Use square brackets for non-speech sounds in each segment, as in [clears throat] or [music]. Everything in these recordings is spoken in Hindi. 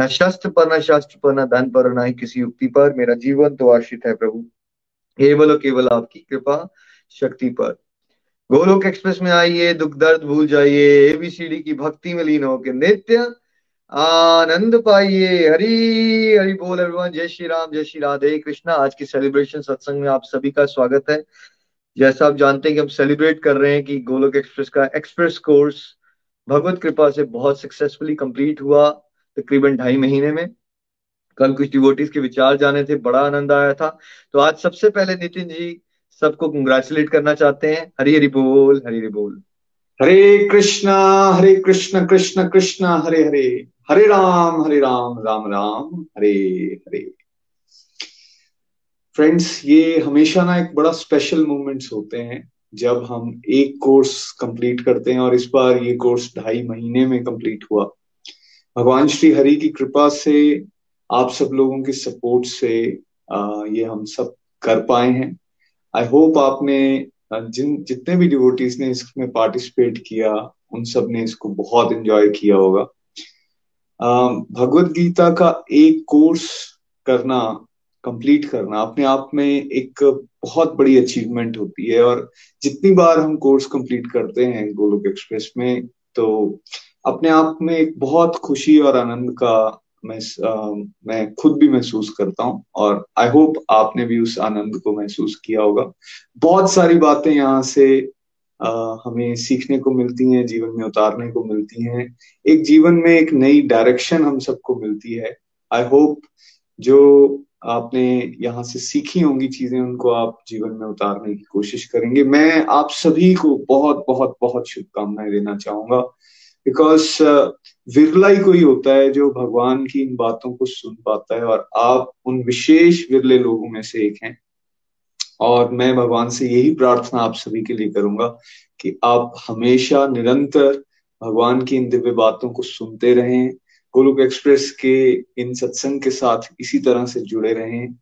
न शस्त्र पर, न शास्त्र पर, न धन पर, न ही किसी युक्ति पर। मेरा जीवन तो आश्रित है प्रभु। केवल और केवल आपकी कृपा शक्ति पर। गोलोक एक्सप्रेस में आइए, दुख दर्द भूल जाइए एबीसीडी की भक्ति में लीन होकर नित्य आनंद पाइए। हरी, हरि बोल एवरीवन जय श्री राम, जय श्री राधे कृष्णा। आज की सेलिब्रेशन सत्संग में आप सभी का स्वागत है। जैसा आप जानते हैं कि हम सेलिब्रेट कर रहे हैं कि गोलोक एक्सप्रेस का एक्सप्रेस कोर्स भगवत कृपा से बहुत सक्सेसफुली कंप्लीट हुआ। तकरीबन ढाई महीने में। कल कुछ डिवोटीज के विचार जाने थे, बड़ा आनंद आया था। तो आज सबसे पहले नितिन जी सबको कंग्रेचुलेट करना चाहते हैं। हरी हरि बोल, हरी हरि बोल। हरे कृष्णा, हरे कृष्ण कृष्ण कृष्ण, हरे हरे। हरे राम हरे राम राम राम, हरे हरे। फ्रेंड्स ये हमेशा ना एक बड़ा स्पेशल मोमेंट्स होते हैं, जब हम एक कोर्स कंप्लीट करते हैं और इस बार ये कोर्स ढाई महीने में कंप्लीट हुआ। भगवान श्री हरि की कृपा से, आप सब लोगों की सपोर्ट से ये हम सब कर पाए हैं। आई होप आपने जिन, जितने भी डिवोटीज ने इसमें पार्टिसिपेट किया, उन सबने इसको बहुत एंजॉय किया होगा। भगवत गीता का एक कोर्स करना कंप्लीट करना, अपने आप में एक बहुत बड़ी अचीवमेंट होती है। और जितनी बार हम कोर्स कंप्लीट करते हैं गोलोक एक्सप्रेस में तो अपने आप में एक बहुत खुशी और आनंद का मैं मैं खुद भी महसूस करता हूँ और आई होप आपने भी उस आनंद को महसूस किया होगा। बहुत सारी बातें यहाँ से हमें सीखने को मिलती हैं, जीवन में उतारने को मिलती हैं। एक जीवन में एक नई डायरेक्शन हम सबको मिलती है। आई होप जो आपने यहाँ से सीखी होंगी चीज़ें, उनको आप जीवन में उतारने की कोशिश करेंगे। मैं आप सभी को बहुत बहुत बहुत शुभकामनाएँ देना चाहूँगा। बिकॉज़ uh, विरला ही कोई होता है जो भगवान की इन बातों को सुन पाता है और आप उन विशेष विरले लोगों में से एक हैं। और मैं भगवान से यही प्रार्थना आप सभी के लिए करूँगा कि आप हमेशा निरंतर भगवान की इन दिव्य बातों को सुनते रहें। गोलुक एक्सप्रेस के इन सत्संग के साथ इसी तरह से जुड़े रहें।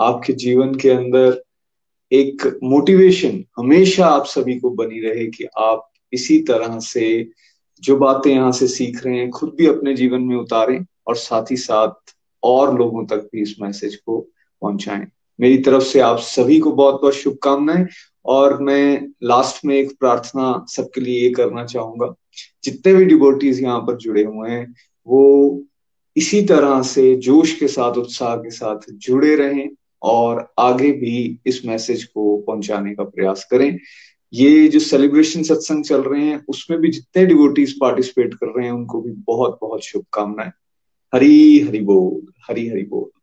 आपके जीवन के अंदर एक मोटिवेशन हमेशा आप सभी को बनी रहे कि आप इसी तरह से जो बातें यहाँ से सीख रहे हैं, खुद भी अपने जीवन में उतारें और साथ ही साथ और लोगों तक भी इस मैसेज को पहुंचाएँ। मेरी तरफ़ से आप सभी को बहुत बहुत शुभकामनाएँ और मैं लास्ट में एक प्रार्थना सबके लिए ये करना चाहूँगा। जितने भी डिबोटीज यहाँ पर जुड़े हुए हैं, वो इसी तरह से जोश के साथ, उत्साह के साथ जुड़े रहें और आगे भी इस मैसेज को पहुँचाने का प्रयास करें। ये जो सेलिब्रेशन सत्संग चल रहे हैं, उसमें भी जितने डिवोटीज पार्टिसिपेट कर रहे हैं, उनको भी बहुत बहुत शुभकामनाएँ। हरी, हरि बोल, हरी, हरि बोल।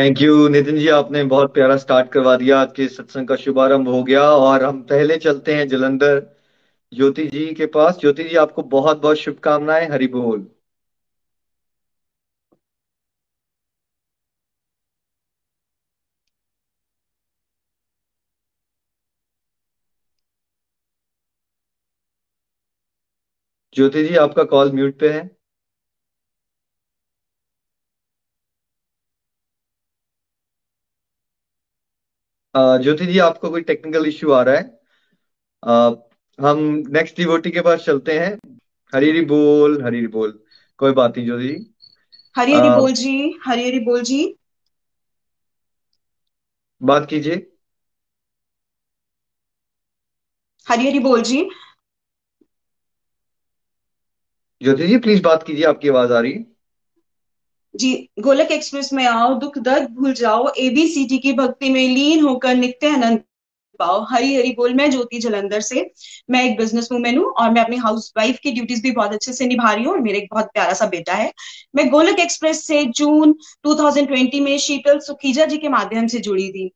थैंक यू नितिन जी आपने बहुत प्यारा स्टार्ट करवा दिया। आज के सत्संग का शुभारंभ हो गया और हम पहले चलते हैं जलंधर। ज्योति जी के पास। ज्योति जी, आपको बहुत बहुत शुभकामनाएँ, हरि बोल। ज्योति जी आपका कॉल म्यूट पे है। ज्योति जी आपको कोई टेक्निकल इश्यू आ रहा है? आ, हम नेक्स्ट डिवोटी के पास चलते हैं। हरी हरी बोल हरी हरी बोल। कोई बात नहीं ज्योति जी। हरी हरी बोल जी हरी हरी बोल जी। बात कीजिए। हरी हरी बोल जी ज्योति जी प्लीज़ बात कीजिए, आपकी आवाज़ आ रही है। जी, गोलक एक्सप्रेस में आओ, दुख दर्द भूल जाओ एबीसीटी की भक्ति में लीन होकर नित्य आनंद पाओ। हरी हरी बोल, मैं ज्योति जलंधर से। मैं एक बिज़नेस वूमेन हूँ और मैं अपनी हाउस वाइफ की ड्यूटीज़ भी बहुत अच्छे से निभा रही हूँ और मेरे एक बहुत प्यारा सा बेटा है। मैं गोलक एक्सप्रेस से जून 2020 में शीतल सुखीजा जी के माध्यम से जुड़ी थी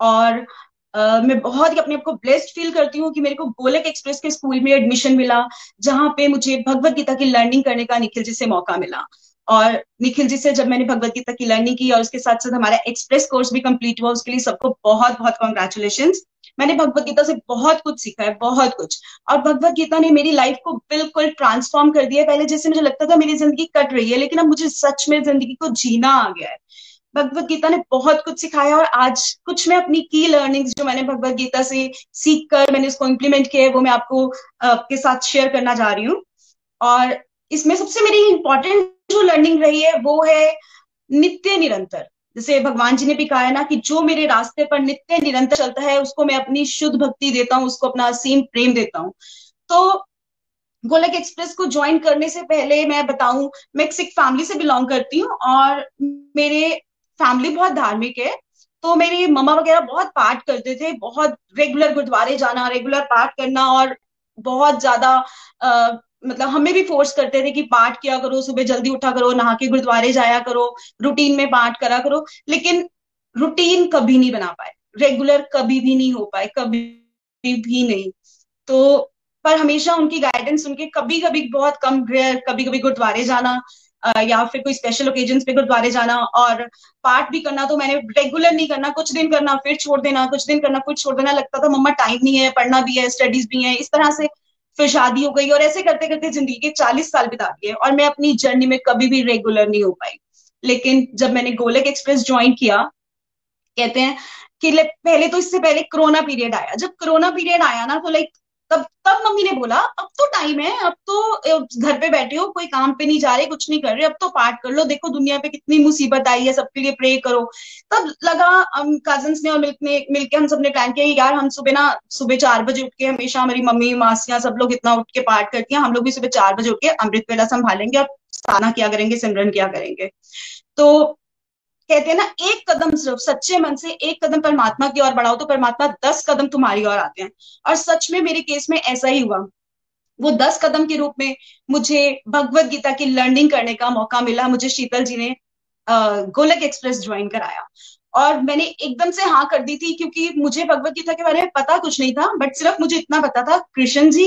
और Uh, मैं बहुत ही अपने आप को ब्लेस्ड फील करती हूँ कि मेरे को गोलक एक्सप्रेस के स्कूल में एडमिशन मिला जहाँ पे मुझे भगवत गीता की लर्निंग करने का निखिल जी से मौका मिला। और निखिल जी से जब मैंने भगवत गीता की लर्निंग की और उसके साथ साथ हमारा एक्सप्रेस कोर्स भी कंप्लीट हुआ उसके लिए सबको बहुत बहुत कॉन्ग्रेचुलेशन मैंने भगवत गीता से बहुत कुछ सीखा है बहुत कुछ। और भगवत गीता ने मेरी लाइफ को बिल्कुल ट्रांसफॉर्म कर दिया पहले जैसे मुझे लगता था मेरी ज़िंदगी कट रही है लेकिन अब मुझे सच में ज़िंदगी को जीना आ गया है। भगवत गीता ने बहुत कुछ सिखाया और आज कुछ मैं अपनी की लर्निंग्स जो मैंने भगवत गीता से सीख कर मैंने उसको इम्प्लीमेंट किया है, वो मैं आपको आपके साथ शेयर करना जा रही हूँ। और इसमें सबसे मेरी इंपॉर्टेंट जो लर्निंग रही है, वो है नित्य निरंतर। जैसे भगवान जी ने भी कहा है ना कि जो मेरे रास्ते पर नित्य निरंतर चलता है, उसको मैं अपनी शुद्ध भक्ति देता हूँ, उसको अपना असीम प्रेम देता हूँ। तो गोलक एक्सप्रेस को ज्वाइन करने से पहले मैं बताऊँ, मैं एक सिख फैमिली से बिलोंग करती हूँ और मेरे फैमिली बहुत धार्मिक है तो मेरी मम्मा वगैरह बहुत पाठ करते थे, बहुत रेगुलर गुरुद्वारे जाना रेगुलर पाठ करना और बहुत ज़्यादा मतलब हमें भी फोर्स करते थे कि पाठ किया करो, सुबह जल्दी उठा करो, नहा के गुरुद्वारे जाया करो रूटीन में पाठ करा करो, लेकिन रूटीन कभी नहीं बना पाए रेगुलर कभी भी नहीं हो पाए, कभी भी नहीं। तो पर हमेशा उनकी गाइडेंस उनके कभी कभी बहुत कम रेयर कभी कभी गुरुद्वारे जाना या फिर कोई स्पेशल ओकेजन पे गुरुद्वारे जाना और पाठ भी करना तो मैंने रेगुलर नहीं करना, कुछ दिन करना, फिर छोड़ देना, कुछ दिन करना फिर छोड़ देना, लगता था मम्मा टाइम नहीं है, पढ़ना भी है स्टडीज़ भी है, इस तरह से फिर शादी हो गई और ऐसे करते करते ज़िंदगी के चालीस साल बिता दिए और मैं अपनी जर्नी में कभी भी रेगुलर नहीं हो पाई। लेकिन जब मैंने गोलक एक्सप्रेस ज्वाइन किया, कहते हैं कि पहले तो इससे पहले कोरोना पीरियड आया। जब कोरोना पीरियड आया ना तो लाइक तब तब मम्मी ने बोला, अब तो टाइम है, अब तो घर पे बैठे हो, कोई काम पे नहीं जा रहे, कुछ नहीं कर रहे, अब तो पाठ कर लो, देखो दुनिया पे कितनी मुसीबत आई है, सबके लिए प्रे करो। तब लगा कज़न ने और मिलने मिलके हम सबने प्लान किया यार, हम सुबह ना, सुबह चार बजे उठ के हमेशा हमारी मम्मी, मासियाँ सब लोग इतना उठ के पाठ करती हैं, हम लोग भी सुबह चार बजे उठ के अमृत वेला संभालेंगे और साना क्या करेंगे, सिमरन क्या करेंगे। तो कहते हैं ना, एक कदम सिर्फ़ सच्चे मन से एक कदम परमात्मा की ओर बढ़ाओ तो परमात्मा दस कदम तुम्हारी ओर आते हैं। और सच में मेरे केस में ऐसा ही हुआ। वो दस कदम के रूप में मुझे भगवत गीता की लर्निंग करने का मौका मिला। मुझे शीतल जी ने गोलक एक्सप्रेस ज्वाइन कराया। और मैंने एकदम से हाँ कर दी थी, क्योंकि मुझे भगवत गीता के बारे में पता कुछ नहीं था, बट सिर्फ़ मुझे इतना पता था कृष्ण जी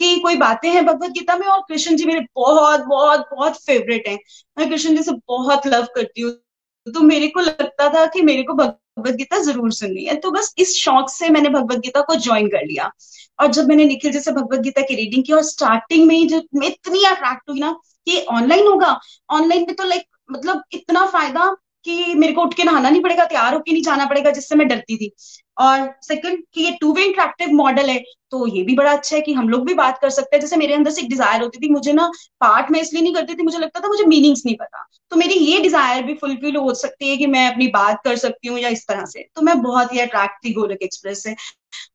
की कोई बातें हैं भगवत गीता में, और कृष्ण जी मेरे बहुत बहुत बहुत फेवरेट हैं। मैं कृष्ण जी से बहुत लव करती हूँ। तो मेरे को लगता था कि मेरे को भगवत गीता ज़रूर सुननी है। तो बस इस शौक से मैंने भगवत गीता को ज्वाइन कर लिया। और जब मैंने निखिल जैसे भगवत गीता की रीडिंग की और स्टार्टिंग में ही जो मैं इतनी अट्रैक्ट हुई ना कि ऑनलाइन होगा। ऑनलाइन में तो लाइक मतलब इतना फ़ायदा कि मेरे को उठ के नहाना नहीं पड़ेगा, तैयार होके नहीं जाना पड़ेगा, जिससे मैं डरती थी। और सेकंड कि ये टू वे इंटरेक्टिव मॉडल है तो ये भी बड़ा अच्छा है कि हम लोग भी बात कर सकते हैं। जैसे मेरे अंदर से एक डिज़ायर होती थी, मुझे ना पार्ट में इसलिए नहीं करती थी, मुझे लगता था मुझे मीनिंग्स नहीं पता। तो मेरी ये डिज़ायर भी फुलफिल हो सकती है कि मैं अपनी बात कर सकती हूँ या इस तरह से। तो मैं बहुत ही अट्रैक्ट थी गोलक एक्सप्रेस से।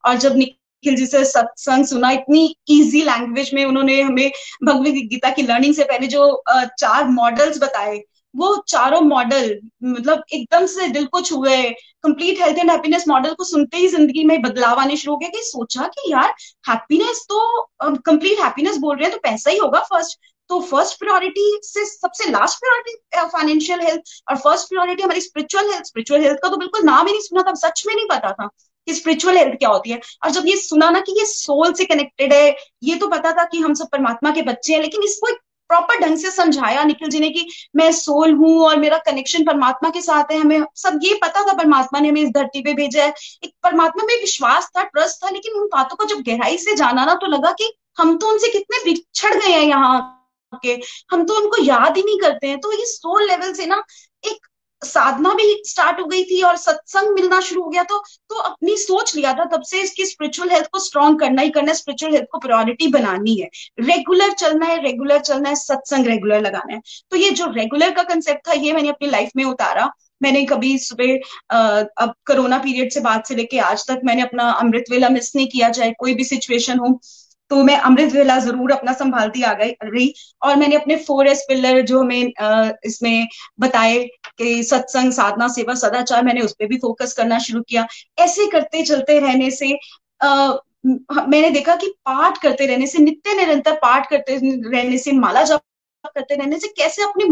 और जब निखिल जी से सत्संग सुना, इतनी इजी लैंग्वेज में उन्होंने हमें भगवत गीता की लर्निंग से पहले जो चार मॉडल्स बताए वो चारों मॉडल मतलब एकदम से दिल को छू गए। Complete health and happiness model को सुनते ही ज़िंदगी में बदलाव आने शुरू हो गया कि सोचा कि यार हैप्पीनेस तो कंप्लीट हैप्पीनेस बोल रहे हैं तो पैसा ही होगा फ़र्स्ट तो फ़र्स्ट प्रायोरिटी से सबसे लास्ट प्रायोरिटी फाइनेंशियल हेल्थ और फ़र्स्ट प्रायोरिटी हमारी स्पिरिचुअल हेल्थ स्पिरिचुअल हेल्थ का तो बिल्कुल नाम ही नहीं सुना था सच में नहीं पता था कि स्पिरिचुअल हेल्थ क्या होती है। और जब ये सुना ना कि ये सोल से कनेक्टेड है, ये तो पता था कि हम सब परमात्मा के बच्चे हैं, लेकिन इसको एक प्रॉपर ढंग से समझाया निखिल जी ने कि मैं सोल हूँ और मेरा कनेक्शन परमात्मा के साथ है, हमें सब ये पता था परमात्मा ने हमें इस धरती पे भेजा है। एक परमात्मा में विश्वास था ट्रस्ट था, लेकिन उन बातों को जब गहराई से जाना ना तो लगा कि हम तो उनसे कितने बिछड़ गए हैं यहाँ के, हम तो उनको याद ही नहीं करते हैं। तो ये सोल लेवल से ना, एक साधना भी स्टार्ट हो गई थी और सत्संग मिलना शुरू हो गया तो तो अपनी सोच लिया था तब से इसकी स्पिरिचुअल हेल्थ को स्ट्रॉन्ग करना ही करना है स्पिरिचुअल हेल्थ को प्रायोरिटी बनानी है। रेगुलर चलना है रेगुलर चलना है, सत्संग रेगुलर लगाना है। तो ये जो रेगुलर का कंसेप्ट था, ये मैंने अपनी लाइफ में उतारा। मैंने कभी सुबह अब कोरोना पीरियड से बाद से लेके आज तक मैंने अपना अमृत वेला मिस नहीं किया, चाहे कोई भी सिचुएशन हो। तो मैं अमृत वेला ज़रूर अपना संभालती आ गई रही। और मैंने अपने फोर एस पिलर जो हमें इसमें बताए कि सत्संग साधना सेवा सदाचार मैंने उस पर भी फोकस करना शुरू किया। ऐसे करते चलते रहने से आ, मैंने देखा कि पाठ करते रहने से नित्य निरंतर पाठ करते रहने से माला जप करते रहने से कैसे अपने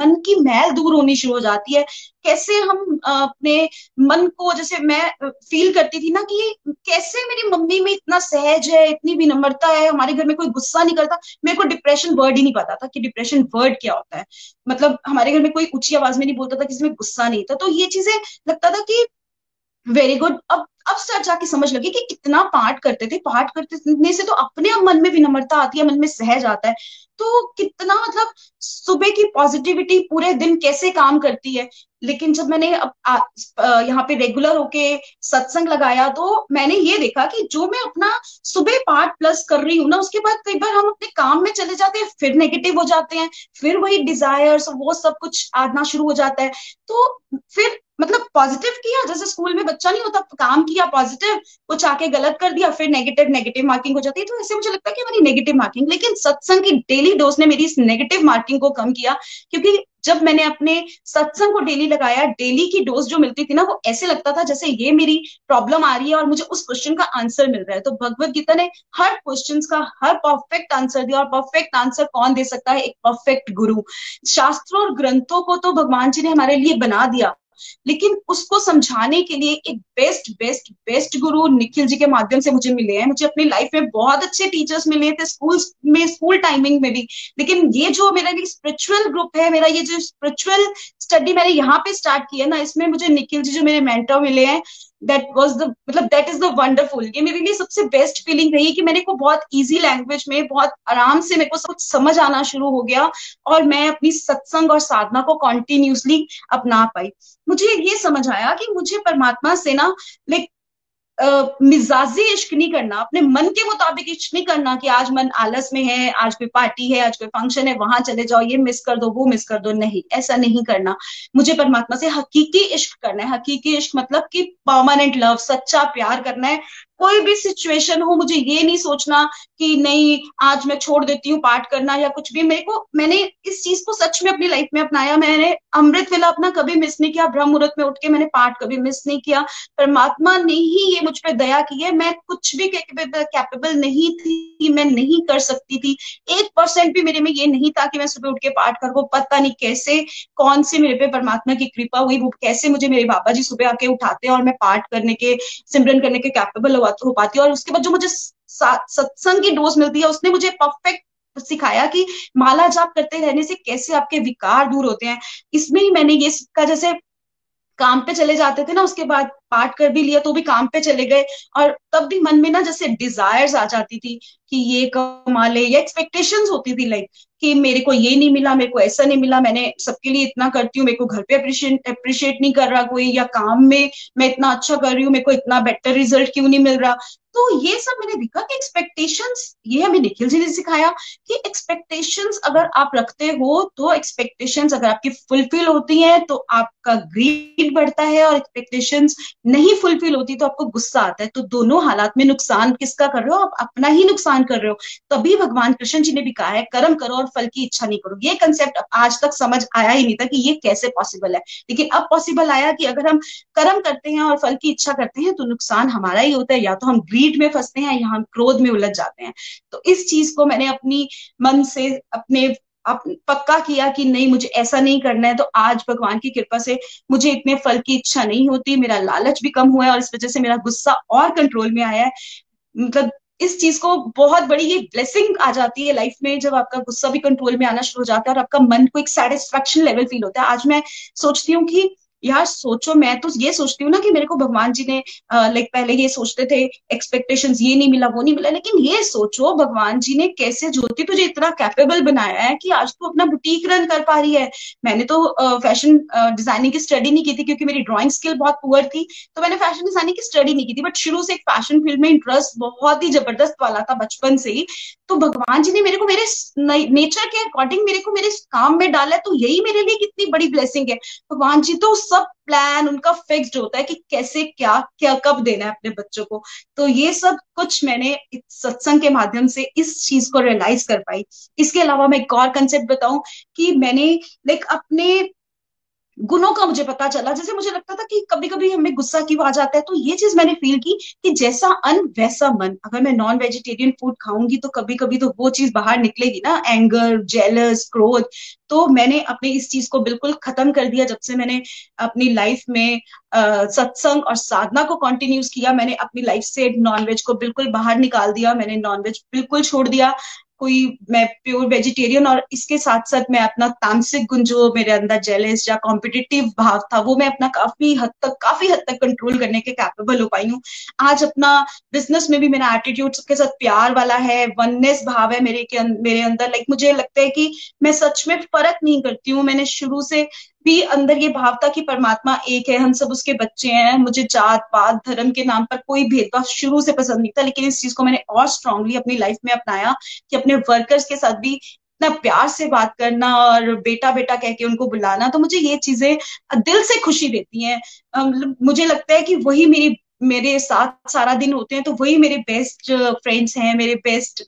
मन की मैल दूर होनी शुरू हो जाती है। कैसे हम अपने मन को जैसे मैं फील करती थी ना कि कैसे मेरी मम्मी में इतना सहज है, इतनी विनम्रता है, हमारे घर में कोई गुस्सा नहीं करता, मेरे को डिप्रेशन वर्ड ही नहीं पता था कि डिप्रेशन वर्ड क्या होता है। मतलब हमारे घर में कोई ऊँची आवाज़ में नहीं बोलता था, किसी में गुस्सा नहीं था। तो ये चीज़ें लगता था कि वेरी गुड अब अब सर जाके समझ लगे कि कितना पाठ करते थे, पाठ करते से तो अपने आप मन में विनम्रता आती है, मन में सहज आता है। तो कितना मतलब सुबह की पॉजिटिविटी पूरे दिन कैसे काम करती है? लेकिन जब मैंने अब यहाँ पे रेगुलर होके सत्संग लगाया तो मैंने ये देखा कि जो मैं अपना सुबह पार्ट प्लस कर रही हूँ ना, उसके बाद कई बार हम अपने काम में चले जाते हैं, फिर नेगेटिव हो जाते हैं, फिर वही डिजायर्स वो सब कुछ आना शुरू हो जाता है। तो फिर मतलब पॉजिटिव किया, जैसे स्कूल में बच्चा नहीं होता, काम किया पॉजिटिव कुछ आके गलत कर दिया, फिर नेगेटिव नेगेटिव मार्किंग हो जाती है तो ऐसे मुझे लगता है कि हमारी नेगेटिव मार्किंग लेकिन सत्संग की डेली डोज ने मेरी इस नेगेटिव मार्किंग को कम किया, क्योंकि जब मैंने अपने सत्संग को डेली लगाया डेली की डोज जो मिलती थी ना, वो ऐसे लगता था जैसे ये मेरी प्रॉब्लम आ रही है और मुझे उस क्वेश्चन का आंसर मिल रहा है। तो भगवत गीता ने हर क्वेश्चन का हर परफेक्ट आंसर दिया, और परफेक्ट आंसर कौन दे सकता है? एक परफेक्ट गुरु। शास्त्रों और ग्रंथों को तो भगवान जी ने हमारे लिए बना दिया। लेकिन उसको समझाने के लिए एक बेस्ट बेस्ट बेस्ट गुरु निखिल जी के माध्यम से मुझे मिले हैं। मुझे अपनी लाइफ में बहुत अच्छे टीचर्स मिले थे स्कूल में स्कूल टाइमिंग में भी। लेकिन ये जो मेरा स्पिरिचुअल ग्रुप है, मेरा ये जो स्पिरिचुअल स्टडी मैंने यहाँ पे स्टार्ट किया ना, इसमें मुझे निखिल जी जो मेरे मेंटर मिले हैं दैट वॉज़ द मतलब दैट इज़ द वंडरफुल ये मेरे लिए सबसे बेस्ट फीलिंग रही कि मैंने को बहुत ईजी लैंग्वेज में, बहुत आराम से मेरे को सब समझ आना शुरू हो गया और मैं अपनी सत्संग और साधना को कॉन्टिन्यूसली अपना पाई। मुझे ये समझ आया कि मुझे परमात्मा से ना लाइक मिजाजी इश्क नहीं करना, अपने मन के मुताबिक इश्क नहीं करना कि आज मन आलस में है, आज कोई पार्टी है, आज कोई फ़ंक्शन है, वहाँ चले जाओ, ये मिस कर दो, वो मिस कर दो, नहीं, ऐसा नहीं करना। मुझे परमात्मा से हकीकी इश्क करना है। हकीकी इश्क मतलब कि परमानेंट लव सच्चा प्यार करना है कोई भी सिचुएशन हो, मुझे ये नहीं सोचना कि नहीं, आज मैं छोड़ देती हूँ पाठ करना या कुछ भी। मेरे को, मैंने इस चीज़ को सच में अपनी लाइफ में अपनाया। मैंने अमृत वेला अपना कभी मिस नहीं किया। ब्रह्म मुहूर्त में उठ के मैंने पाठ कभी मिस नहीं किया। परमात्मा ने ही ये मुझ पर दया की है। मैं कुछ भी कैपेबल नहीं थी, मैं नहीं कर सकती थी। एक परसेंट भी मेरे में ये नहीं था कि मैं सुबह उठ के पाठ कर। वो पता नहीं कैसे, कौन से मेरे पे परमात्मा की कृपा हुई, वो कैसे मुझे मेरे बाबा जी सुबह आके उठाते हैं और मैं पाठ करने के, सिमरन करने के कैपेबल हुआ हो पाती है और उसके बाद जो मुझे सत्संग की डोज मिलती है, उसने मुझे परफेक्ट सिखाया कि माला जाप करते रहने से कैसे आपके विकार दूर होते हैं। इसमें ही मैंने ये सीखा, जैसे काम पे चले जाते थे ना, उसके बाद पाठ कर भी लिया तो भी काम पे चले गए और तब भी मन में ना जैसे डिजायर्स आ जाती थी कि ये कमा ले या एक्सपेक्टेशंस होती थी लाइक कि मेरे को ये नहीं मिला, मेरे को ऐसा नहीं मिला, मैंने सबके लिए इतना करती हूँ, मेरे को घर पे अप्रिशिएट अप्रिशिएट नहीं कर रहा कोई या काम में मैं इतना अच्छा कर रही हूँ, मेरे को इतना बेटर रिज़ल्ट क्यों नहीं मिल रहा? तो ये सब मैंने देखा कि एक्सपेक्टेशंस ये हमें निखिल जी ने सिखाया कि एक्सपेक्टेशंस अगर आप रखते हो तो एक्सपेक्टेशंस अगर आपकी फुलफिल होती हैं तो आपका ग्रीड बढ़ता है और एक्सपेक्टेशंस नहीं फुलफिल होती तो आपको गुस्सा आता है। तो दोनों हालात में नुकसान किसका कर रहे हो? आप अपना ही नुकसान कर रहे हो। तभी भगवान कृष्ण जी ने भी कहा है, कर्म करो और फल की इच्छा नहीं करो ये कंसेप्ट आज तक समझ आया ही नहीं था कि ये कैसे पॉसिबल है। लेकिन अब पॉसिबल आया कि अगर हम कर्म करते हैं और फल की इच्छा करते हैं तो नुकसान हमारा ही होता है। या तो हम ग्रीड में फंसते हैं या हम क्रोध में उलझ जाते हैं। तो इस चीज़ को मैंने अपनी मन से, अपने आप पक्का किया कि नहीं, मुझे ऐसा नहीं करना है। तो आज भगवान की कृपा से मुझे इतने फल की इच्छा नहीं होती। मेरा लालच भी कम हुआ है और इस वजह से मेरा गुस्सा और कंट्रोल में आया है। मतलब इस चीज़ को बहुत बड़ी ये ब्लेसिंग आ जाती है लाइफ में जब आपका गुस्सा भी कंट्रोल में आना शुरू हो जाता है और आपका मन को एक सेटिस्फेक्शन लेवल फील होता है। आज मैं सोचती हूँ कि यार सोचो, मैं तो ये सोचती हूँ ना कि मेरे को भगवान जी ने लाइक पहले ये सोचते थे एक्सपेक्टेशन ये नहीं मिला, वो नहीं मिला, लेकिन ये सोचो, भगवान जी ने कैसे ज्योति तुझे इतना कैपेबल बनाया है कि आज तू तो अपना बुटीक रन कर पा रही है? मैंने तो फ़ैशन डिज़ाइनिंग की स्टडी नहीं की थी क्योंकि मेरी ड्रॉइंग स्किल बहुत पुअर थी तो मैंने फ़ैशन डिज़ाइनिंग की स्टडी नहीं की थी बट शुरू से एक फ़ैशन फ़ील्ड में इंटरेस्ट बहुत ही ज़बरदस्त वाला था बचपन से ही तो भगवान जी ने मेरे को मेरे नेचर के अकॉर्डिंग मेरे को मेरे काम में डाला तो यही मेरे लिए कितनी बड़ी ब्लेसिंग है। भगवान जी तो सब प्लान उनका फिक्स्ड होता है कि कैसे, क्या क्या, कब देना है अपने बच्चों को। तो ये सब कुछ मैंने सत्संग के माध्यम से इस चीज़ को रियलाइज़ कर पाई। इसके अलावा मैं एक और कंसेप्ट बताऊँ कि मैंने लाइक अपने गुणों का मुझे पता चला। जैसे मुझे लगता था कि कभी कभी हमें गुस्सा क्यों आ जाता है तो ये चीज़ मैंने फील की कि जैसा अन वैसा मन। अगर मैं नॉन वेजिटेरियन फ़ूड खाऊँगी तो कभी कभी तो वो चीज़ बाहर निकलेगी ना एंगर जेलस क्रोध तो मैंने अपने इस चीज़ को बिल्कुल खत्म कर दिया जब से मैंने अपनी लाइफ में सत्संग और साधना को कंटिन्यूस किया। मैंने अपनी लाइफ से नॉनवेज को बिल्कुल बाहर निकाल दिया। मैंने नॉनवेज बिल्कुल छोड़ दिया। कोई, मैं प्योर वेजिटेरियन और इसके साथ साथ मैं अपना तामसिक गुण जो मेरे अंदर जेलेस या कॉम्पिटिटिव भाव था, वो मैं अपना काफ़ी हद तक, काफ़ी हद तक कंट्रोल करने के कैपेबल हो पाई हूँ। आज अपना बिज़नेस में भी मेरा एटीट्यूड सबके साथ प्यार वाला है वननेस भाव है मेरे के मेरे अंदर। लाइक मुझे लगता है कि मैं सच में फ़र्क नहीं करती हूँ। मैंने शुरू से भी अंदर ये भाव था कि परमात्मा एक है, हम सब उसके बच्चे हैं, मुझे जात, पात, धर्म के नाम पर कोई भेदभाव शुरू से पसंद नहीं था, लेकिन इस चीज़ को मैंने और स्ट्रांगली अपनी लाइफ में अपनाया कि अपने वर्कर्स के साथ भी इतना प्यार से बात करना और बेटा बेटा कह के उनको बुलाना तो मुझे ये चीज़ें दिल से खुशी देती हैं। मुझे लगता है कि वही मेरी मेरे साथ सारा दिन होते हैं तो वही मेरे बेस्ट फ्रेंड्स हैं, मेरे बेस्ट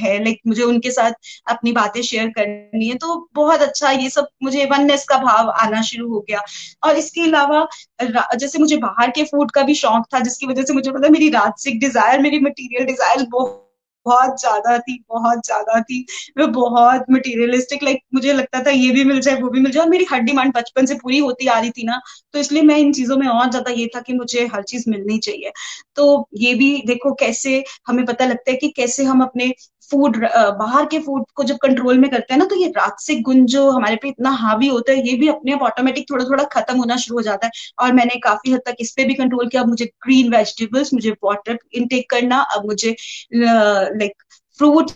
है लाइक मुझे उनके साथ अपनी बातें शेयर करनी है तो बहुत अच्छा ये सब मुझे वननेस का भाव आना शुरू हो गया। और इसके अलावा जैसे मुझे बाहर के फ़ूड का भी शौक था, जिसकी वजह से मुझे पता मेरी राजसिक डिज़ायर मेरी मटेरियल डिज़ायर बहुत बहुत ज़्यादा थी, बहुत ज़्यादा थी। मैं बहुत मटेरियलिस्टिक लाइक मुझे लगता था ये भी मिल जाए, वो भी मिल जाए। और मेरी हर डिमांड बचपन से पूरी होती आ रही थी ना तो इसलिए मैं इन चीज़ों में और ज़्यादा ये था कि मुझे हर चीज़ मिलनी चाहिए। तो ये भी देखो कैसे हमें पता लगता है कि कैसे हम अपने फ़ूड बाहर के फ़ूड को जब कंट्रोल में करते हैं ना तो ये राजसिक गुण जो हमारे पे इतना हावी होता है, ये भी अपने आप ऑटोमेटिक थोड़ा थोड़ा खत्म होना शुरू हो जाता है। और मैंने काफ़ी हद तक इस पे भी कंट्रोल किया। अब मुझे ग्रीन वेजिटेबल्स मुझे वाटर इनटेक करना, अब मुझे लाइक फ्रूट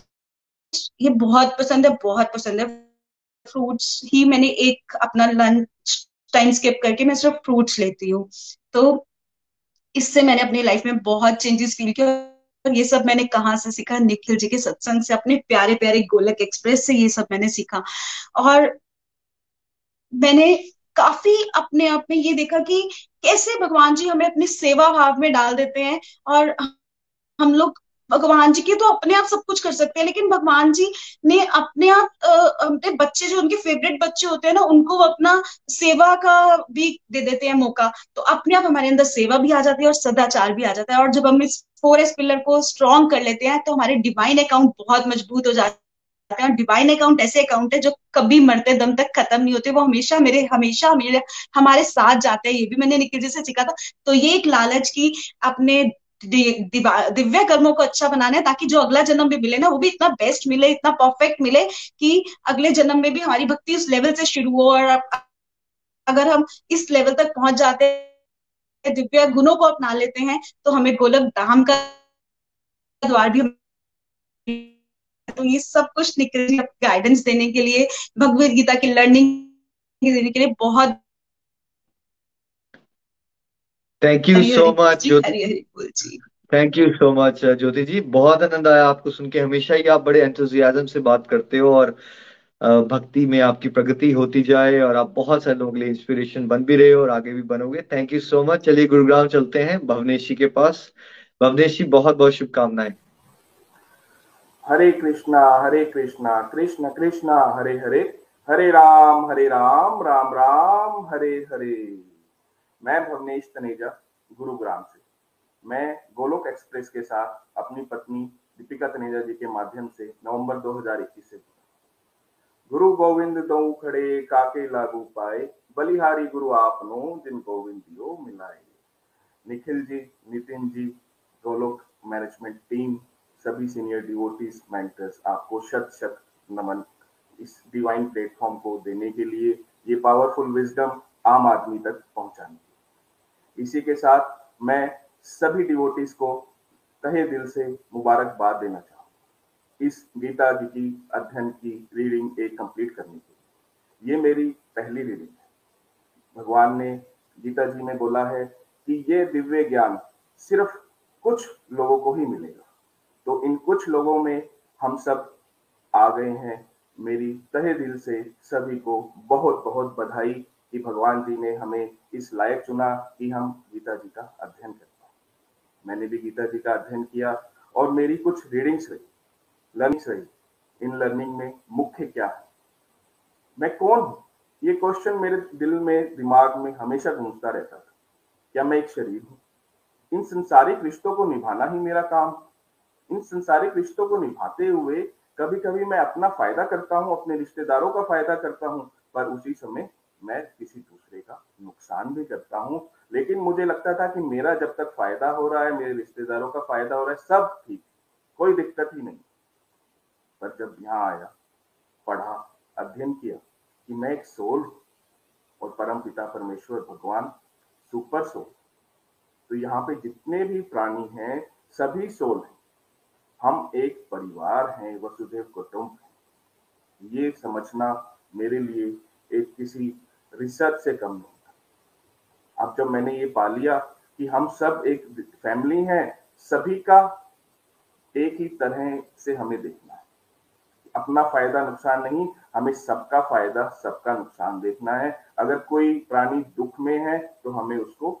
ये बहुत पसंद है, बहुत पसंद है। फ्रूट्स ही मैंने एक अपना लंच टाइम स्किप करके मैं सिर्फ़ फ्रूट्स लेती हूँ। तो इससे मैंने अपनी लाइफ में बहुत चेंजेस फील किया। ये सब मैंने कहाँ से सीखा? निखिल जी के सत्संग से, अपने प्यारे प्यारे गोलक एक्सप्रेस से ये सब मैंने सीखा। और मैंने काफ़ी अपने आप में ये देखा कि कैसे भगवान जी हमें अपने सेवा भाव में डाल देते हैं और हम लोग भगवान जी के तो अपने आप सब कुछ कर सकते हैं, लेकिन भगवान जी ने अपने आप अपने बच्चे जो उनके फेवरेट बच्चे होते हैं ना, उनको अपना सेवा का भी दे देते हैं मौका। तो अपने आप हमारे अंदर सेवा भी आ जाती है और सदाचार भी आ जाता है। और जब हम इस फोर एस पिलर को स्ट्रॉन्ग कर लेते हैं तो हमारे डिवाइन अकाउंट बहुत मज़बूत हो जाते हैं। डिवाइन अकाउंट ऐसे अकाउंट है जो कभी मरते दम तक खत्म नहीं होते, वो हमेशा मेरे हमेशा मेरे, हमारे साथ जाते हैं। ये भी मैंने निखिल जी से सीखा था। तो ये एक लालच की अपने दिव्य कर्मों को अच्छा बनाना है, ताकि जो अगला जन्म भी मिले ना, वो भी इतना बेस्ट मिले, इतना परफेक्ट मिले कि अगले जन्म में भी हमारी भक्ति उस लेवल से शुरू हो। और अगर हम इस लेवल तक पहुँच जाते हैं दिव्य गुणों को अपना लेते हैं तो हमें गोलक धाम का द्वार भी तो ये सब कुछ निकल गाइडेंस देने के लिए भगवत गीता की लर्निंग देने के लिए बहुत thank you so much Jyoti thank you so much Jyoti ji. बहुत आनंद आया आपको सुन के। हमेशा ही आप बड़े एंथुजियाज्म से बात करते हो और भक्ति में आपकी प्रगति होती जाए और आप बहुत सारे लोगों के लिए इंस्पिरेशन बन भी रहे हो और आगे भी बनोगे। थैंक यू सो मच चलिए गुरुग्राम चलते हैं, भवनेश जी के पास। भवनेश जी बहुत बहुत शुभकामनाएँ। हरे कृष्णा हरे कृष्णा, कृष्ण कृष्णा, हरे हरे हरे राम हरे राम राम राम, हरे हरे। मैं भवनेश तनेजा, गुरुग्राम से। मैं गोलोक एक्सप्रेस के साथ अपनी पत्नी दीपिका तनेजा जी के माध्यम से नवंबर 2021 से। गुरु गोविंद दो खड़े काके लागू पाए, बलिहारी गुरु आपनो जिन गोविंद दियो मिलाए। निखिल जी, नितिन जी, गोलोक मैनेजमेंट टीम, सभी सीनियर डिवोटीज मेंटर्स आपको शत शत नमन इस डिवाइन प्लेटफॉर्म को देने के लिए ये पावरफुल विजडम आम आदमी तक पहुँचाने इसी के साथ मैं सभी डिवोटीज को तहे दिल से मुबारकबाद देना चाहूँ इस गीता जी की अध्ययन की रीडिंग एक कंप्लीट करने की ये मेरी पहली रीडिंग है। भगवान ने गीता जी में बोला है कि ये दिव्य ज्ञान सिर्फ़ कुछ लोगों को ही मिलेगा। तो इन कुछ लोगों में हम सब आ गए हैं। मेरी तहे दिल से सभी को बहुत बहुत बधाई कि भगवान जी ने हमें इस लायक चुना कि हम गीता जी का अध्ययन कर पाए। मैंने भी गीता जी का अध्ययन किया और मेरी कुछ रीडिंग्स रही। लर्निंग्स रही इन लर्निंग में मुख्य क्या है? मैं कौन हूँ? ये क्वेश्चन मेरे दिल में, दिमाग में हमेशा घूमता रहता था। क्या मैं एक शरीर हूँ? इन संसारिक रिश्तों को निभाना ही मेरा काम। इन संसारिक रिश्तों को निभाते हुए कभी कभी मैं अपना फ़ायदा करता हूँ, अपने रिश्तेदारों का फ़ायदा करता हूँ, पर उसी समय मैं किसी दूसरे का नुकसान भी करता हूँ। लेकिन मुझे लगता था कि मेरा जब तक फ़ायदा हो रहा है, मेरे रिश्तेदारों का फ़ायदा हो रहा है, सब ठीक कोई दिक्कत ही नहीं। पर जब यहाँ आया, पढ़ा, अध्ययन किया कि मैं एक सोल और परम पिता परमेश्वर भगवान सुपर सोल तो यहाँ पे जितने भी प्राणी हैं, सभी सोल हैं। हम एक परिवार हैं, वसुदेव कुटुंब ये समझना मेरे लिए एक किसी रिसर्च से कम नहीं था। अब जब मैंने ये पा लिया कि हम सब एक फैमिली हैं, सभी का एक ही तरह से हमें देखना है। अपना फ़ायदा नुकसान नहीं, हमें सबका फ़ायदा, सबका नुकसान देखना है। अगर कोई प्राणी दुख में है तो हमें उसको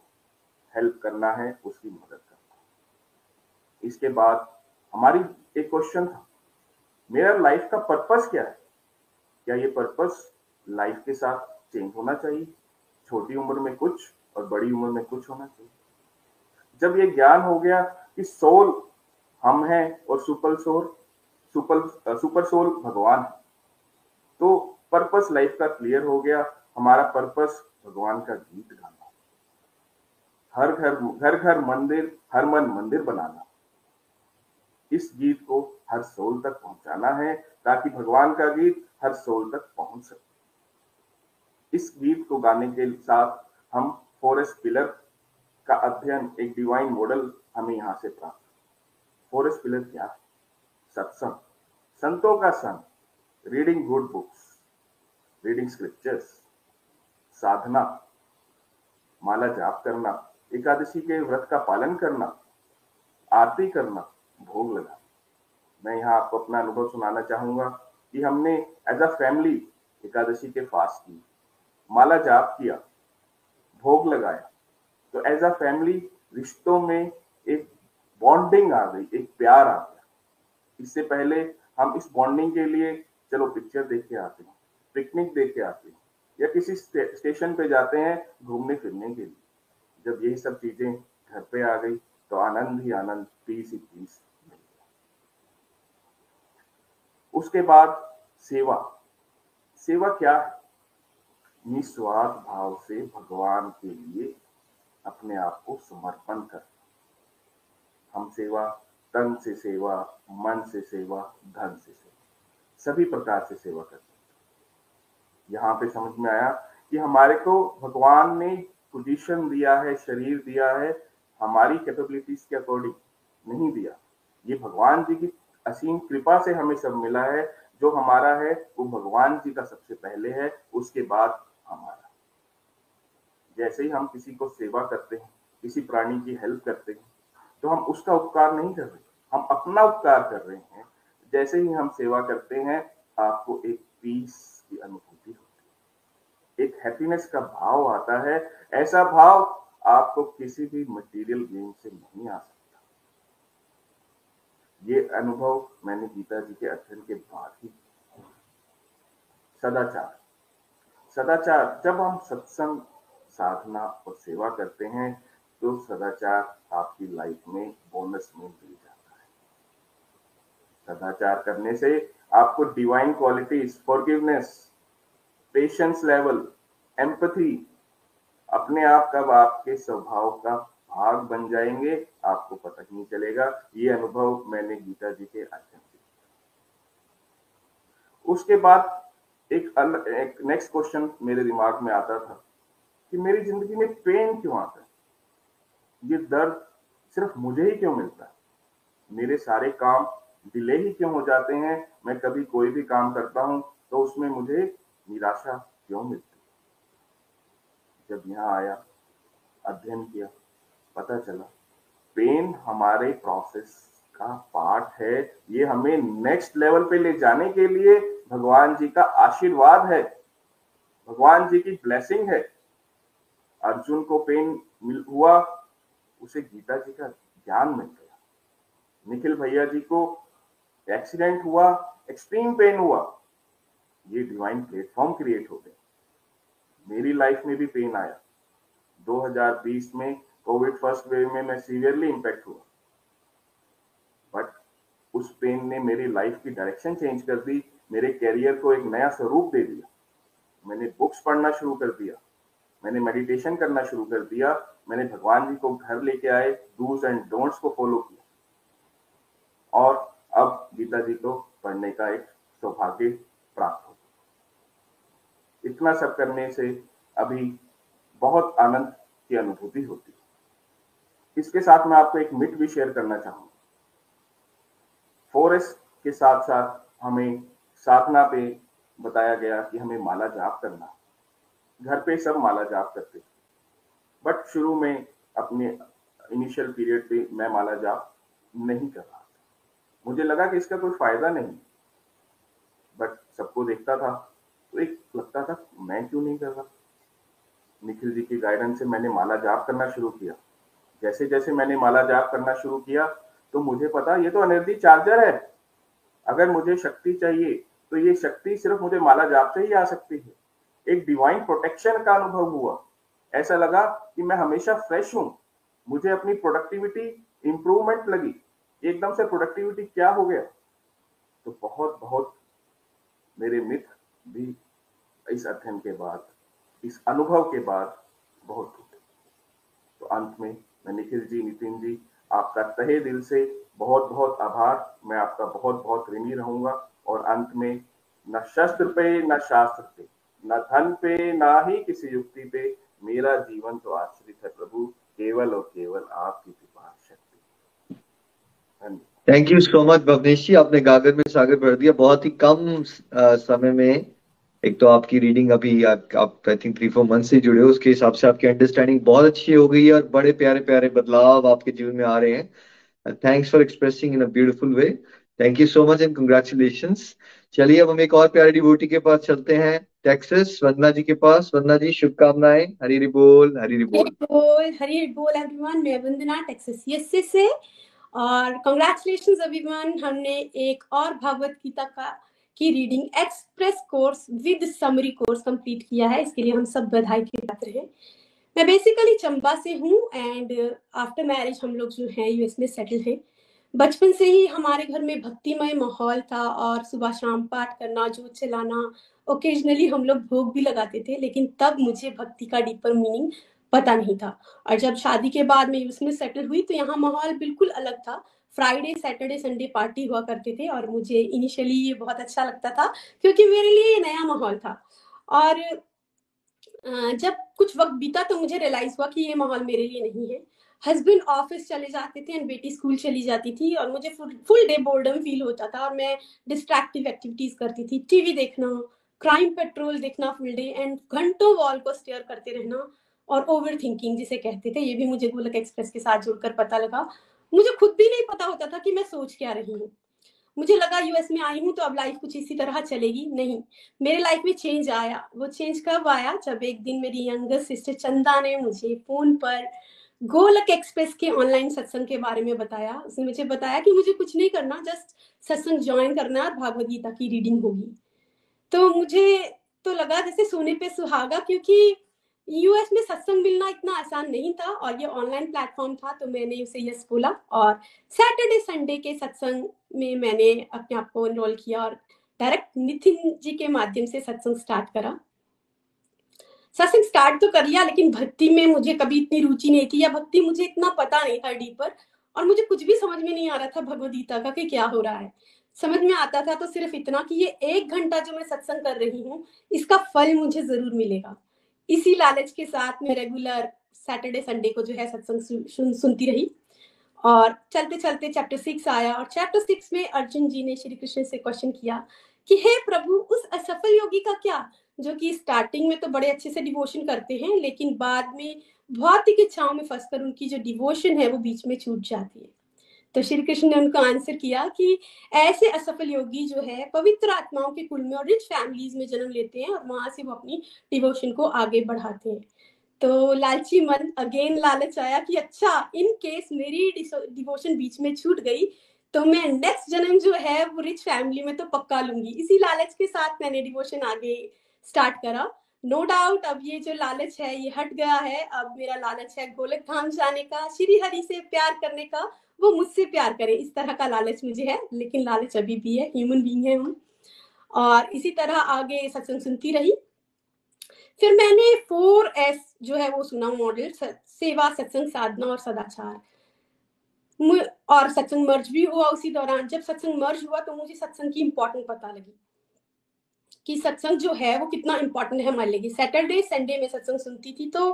हेल्प करना है, उसकी मदद करना है। इसके बाद हमारी एक क्वेश्चन था। मेरा लाइफ का पर्पस क्या है? क्या ये पर्पस लाइफ के साथ चेंज होना चाहिए? छोटी उम्र में कुछ और बड़ी उम्र में कुछ होना चाहिए। जब ये ज्ञान हो गया कि सोल हम हैं और super soul super super soul भगवान है। तो पर्पस लाइफ का क्लियर हो गया। हमारा पर्पस भगवान का गीत गाना। हर घर घर घर मंदिर, हर मन मंदिर बनाना। इस गीत को हर सोल तक पहुंचाना है, ताकि भगवान का गीत हर सोल तक पहुँच सके। इस गीत को गाने के साथ हम फॉरेस्ट पिलर का अध्ययन, एक डिवाइन मॉडल हमें यहाँ से प्राप्त फॉरेस्ट पिलर क्या है? सत्संग, संतों का संग reading good books reading scriptures साधना, माला जाप करना, एकादशी के व्रत का पालन करना, आरती करना, भोग लगा मैं यहाँ आपको अपना अनुभव सुनाना चाहूँगा कि हमने एज अ फैमिली एकादशी के फास्ट की माला जाप किया, भोग लगाया। तो एज अ फैमिली रिश्तों में एक बॉन्डिंग आ गई, एक प्यार आ गया। इससे पहले हम इस बॉन्डिंग के लिए, चलो पिक्चर देख के आते हैं पिकनिक देख के आते हैं, या किसी स्टेशन पे जाते हैं घूमने फिरने के लिए। जब यही सब चीज़ें घर पे आ गई तो आनंद ही आनंद पीस ही पीस उसके बाद सेवा। सेवा क्या है? निस्वार्थ भाव से भगवान के लिए अपने आप को समर्पण कर हम सेवा तन से सेवा, मन से सेवा, धन से सेवा। सभी प्रकार से सेवा करते यहाँ पे समझ में आया कि हमारे को भगवान ने पोजीशन दिया है, शरीर दिया है, हमारी कैपेबिलिटीज के अकॉर्डिंग नहीं दिया। ये भगवान जी की असीम कृपा से हमें सब मिला है। जो हमारा है, वो भगवान जी का सबसे पहले है, उसके बाद हमारा। जैसे ही हम किसी को सेवा करते हैं, किसी प्राणी की हेल्प करते हैं तो हम उसका उपकार नहीं कर रहे। हम अपना उपकार कर रहे हैं, जैसे ही हम सेवा करते हैं, आपको एक पीस की अनुभूति होती है। एक हैप्पीनेस का भाव आता है। ऐसा भाव आपको किसी भी मटेरियल गेम से नहीं आ सकता। ये अनुभव मैंने गीता जी के अध्ययन के बाद ही सदाचार। सदाचार, जब हम सत्संग, साधना और सेवा करते हैं तो सदाचार आपकी लाइफ में बोनस में मिल सदाचार करने से आपको divine qualities forgiveness patience level empathy अपने आप कब आपके स्वभाव का भाग बन जाएँगे, आपको पता ही नहीं चलेगा। ये अनुभव मैंने गीता जी के अध्ययन से उसके बाद एक एक नेक्स्ट क्वेश्चन मेरे दिमाग में आता था कि मेरी ज़िंदगी में पेन क्यों आता है? ये दर्द सिर्फ़ मुझे ही क्यों मिलता है? मेरे सारे काम डिले ही क्यों हो जाते हैं? मैं कभी कोई भी काम करता हूँ तो उसमें मुझे निराशा क्यों मिलती जब यहाँ आया, अध्ययन किया, पता चला पेन हमारे प्रोसेस का पार्ट है। ये हमें नेक्स्ट लेवल पे ले जाने के लिए भगवान जी का आशीर्वाद है। भगवान जी की ब्लेसिंग है। अर्जुन को पेन मिल, हुआ, उसे गीता जी का ज्ञान मिल गया। निखिल भैया जी को एक्सीडेंट हुआ, एक्सट्रीम पेन हुआ, ये डिवाइन प्लेटफॉर्म क्रिएट हो गए मेरी लाइफ में भी पेन आया। 2020 में कोविड फ़र्स्ट वेव में मैं सीवियरली इंपैक्ट हुआ। बट उस पेन ने मेरी लाइफ की डायरेक्शन चेंज कर दी, मेरे कैरियर को एक नया स्वरूप दे दिया। मैंने बुक्स पढ़ना शुरू कर दिया। मैंने मेडिटेशन करना शुरू कर दिया। मैंने भगवान जी को घर लेके आए डूज एंड डोंट्स को फॉलो किया। और अब गीता जी को पढ़ने का एक सौभाग्य प्राप्त हो इतना सब करने से अभी बहुत आनंद की अनुभूति होती है। इसके साथ मैं आपको एक मिट भी शेयर करना चाहूँगा। फॉरेस्ट के साथ साथ हमें साधना पे बताया गया कि हमें माला जाप करना घर पे सब माला जाप करते बट शुरू में अपने इनिशियल पीरियड पे मैं माला जाप नहीं कर रहा। मुझे लगा कि इसका कोई फ़ायदा नहीं बट सबको देखता था। तो एक लगता था, मैं क्यों नहीं कर रहा? निखिल जी की गाइडेंस से मैंने माला जाप करना शुरू किया। जैसे जैसे मैंने माला जाप करना शुरू किया तो मुझे पता, ये तो अनर्जी चार्जर है। अगर मुझे शक्ति चाहिए तो ये शक्ति सिर्फ़ मुझे माला जाप से ही आ सकती है। एक डिवाइन प्रोटेक्शन का अनुभव हुआ। ऐसा लगा कि मैं हमेशा फ्रेश हूँ। मुझे अपनी प्रोडक्टिविटी इंप्रूवमेंट लगी। एकदम से प्रोडक्टिविटी क्या हो गया? तो बहुत बहुत मेरे मित्र भी इस अध्ययन के बाद, इस अनुभव के बाद बहुत टूटे। तो अंत में मैं निखिल जी, नितिन जी, आपका तहे दिल से बहुत बहुत आभार। मैं आपका बहुत बहुत ऋणी रहूँगा और अंत में न शस्त्र पे, न शास्त्र पे, न धन पे, ना ही किसी युक्ति पे मेरा जीवन तो आश्रित है प्रभु। केवल और केवल आपकी thank you so much Bhavnesh ji आपने गागर में सागर भर दिया। बहुत ही कम समय में। एक तो आपकी रीडिंग अभी आप I think three four month से जुड़े हो। उसके हिसाब से आपकी अंडरस्टैंडिंग बहुत अच्छी हो गई है और बड़े प्यारे प्यारे बदलाव आपके जीवन में आ रहे हैं। Thanks for expressing in a beautiful way thank you so much and congratulation चलिए, अब हम एक और प्यारे डिवोटी के पास चलते हैं। टेक्सास वंदना जी के पास। वंदना जी, शुभकामनाएँ। हरी बोल हरी बोल। बोल, हरी बोल एवरीवन मैं वंदना टेक्सास यूएसए से और कंग्रेचुलेशंस एवरीवन हमने एक और भगवत गीता का, की reading express course with summary course complete किया है। इसके लिए हम सब बधाई के पात्र हैं। मैं बेसिकली चंबा से हूँ एंड आफ्टर मैरिज हम लोग जो हैं यूएस में सेटल हैं। बचपन से ही हमारे घर में भक्तिमय माहौल था और सुबह शाम पाठ करना जो चलाना ओकेजनली हम लोग भोग भी लगाते थे, लेकिन तब मुझे भक्ति का डीपर मीनिंग पता नहीं था। और जब शादी के बाद मैं यूएस में सेटल हुई तो यहाँ माहौल बिल्कुल अलग था। फ्राइडे सैटरडे संडे पार्टी हुआ करते थे और मुझे इनिशियली ये बहुत अच्छा लगता था, क्योंकि मेरे लिए नया माहौल था। और जब कुछ वक्त बीता तो मुझे रियलाइज़ हुआ कि ये माहौल मेरे लिए नहीं है। हस्बैंड ऑफ़िस चले जाते थे एंड बेटी स्कूल चली जाती थी और मुझे फुल डे बोर्डम फील होता था और मैं डिस्ट्रैक्टिव एक्टिविटीज़ करती थी। टीवी देखना क्राइम पेट्रोल देखना फुल डे एंड घंटों वॉल को स्टेयर करते रहना। और ओवर थिंकिंग जिसे कहते थे, ये भी मुझे गोलक एक्सप्रेस के साथ जुड़कर पता लगा। मुझे खुद भी नहीं पता होता था कि मैं सोच क्या रही हूँ। मुझे लगा यूएस में आई हूँ तो अब लाइफ कुछ इसी तरह चलेगी। नहीं, मेरे लाइफ में चेंज आया। वो चेंज कब आया? जब एक दिन मेरी यंगर सिस्टर चंदा ने मुझे फ़ोन पर गोलक एक्सप्रेस के ऑनलाइन सत्संग के बारे में बताया। उसने मुझे बताया कि मुझे कुछ नहीं करना जस्ट सत्संग ज्वाइन करना और भागवत गीता की रीडिंग होगी। तो मुझे तो लगा जैसे सोने पे सुहागा, क्योंकि यूएस में सत्संग मिलना इतना आसान नहीं था और ये ऑनलाइन प्लेटफॉर्म था तो मैंने उसे यस बोला और सैटरडे संडे के सत्संग में मैंने अपने आप को एनरोल किया और डायरेक्ट नितिन जी के माध्यम से सत्संग स्टार्ट करा। सत्संग स्टार्ट तो कर लिया, लेकिन भक्ति में मुझे कभी इतनी रुचि नहीं थी या भक्ति मुझे इतना पता नहीं था डीपर और मुझे कुछ भी समझ में नहीं आ रहा था भगवदगीता का कि क्या हो रहा है। समझ में आता था तो सिर्फ़ इतना कि ये एक घंटा जो मैं सत्संग कर रही हूँ, इसका फल मुझे ज़रूर मिलेगा। इसी लालच के साथ मैं रेगुलर सैटरडे संडे को जो है सत्संग सुन, सुनती रही। और चलते चलते चैप्टर सिक्स आया और चैप्टर सिक्स में अर्जुन जी ने श्री कृष्ण से क्वेश्चन किया कि हे प्रभु उस असफल योगी का क्या? जो कि स्टार्टिंग में तो बड़े अच्छे से डिवोशन करते हैं लेकिन बाद में भौतिक इच्छाओं में फंसकर उनकी जो डिवोशन है वो बीच में छूट जाती है। तो श्री कृष्ण ने उनको आंसर किया कि ऐसे असफल योगी जो है, पवित्र आत्माओं के कुल में और रिच फैमिलीज़ में जन्म लेते हैं और वहाँ से वो अपनी डिवोशन को आगे बढ़ाते हैं। तो लालची मन अगेन लालच आया कि अच्छा इन केस मेरी डिवोशन बीच में छूट गई तो मैं नेक्स्ट जन्म जो है, वो रिच फैमिली में तो पक्का लूँगी। इसी लालच के साथ मैंने डिवोशन आगे स्टार्ट करा। नो no डाउट अब ये जो लालच है, ये हट गया है। अब मेरा लालच है गोलक धाम जाने का, श्री हरि से प्यार करने का। वो मुझसे प्यार करे। इस तरह का लालच मुझे है, लेकिन लालच अभी भी है ह्यूमन बींग है हम। और इसी तरह आगे सत्संग सुनती रही। फिर मैंने फोर एस जो है वो सुना मॉडल सेवा, सत्संग, साधना और सदाचार। और सत्संग मर्ज भी हुआ उसी दौरान। जब सत्संग मर्ज हुआ तो मुझे सत्संग की इंपॉर्टेंट पता लगी कि सत्संग जो है वो कितना इम्पोर्टेंट है हमारे लिए। सैटरडे संडे में सत्संग सुनती थी तो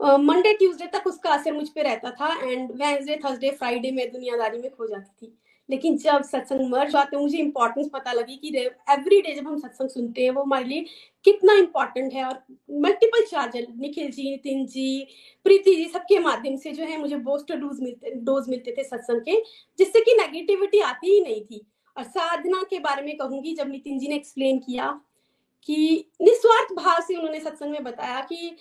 मंडे ट्यूसडे तक उसका असर मुझ पर रहता था एंड वेंसडे थर्सडे फ्राइडे में दुनियादारी में खो जाती थी। लेकिन जब सत्संग मर्ज हुआ तो मुझे इंपॉर्टेंस पता लगी कि एवरी डे जब हम सत्संग सुनते हैं वो हमारे लिए कितना इम्पोर्टेंट है और मल्टीपल चार्जर निखिल जी, नितिन जी, प्रीति जी सबके माध्यम से जो है मुझे बोस्टर डोज मिलते डोज मिलते थे सत्संग के, जिससे कि नेगेटिविटी आती ही नहीं थी। और साधना के बारे में कहूँगी, जब नितिन जी ने एक्सप्लेन किया कि निस्वार्थ भाव से उन्होंने सत्संग में बताया कि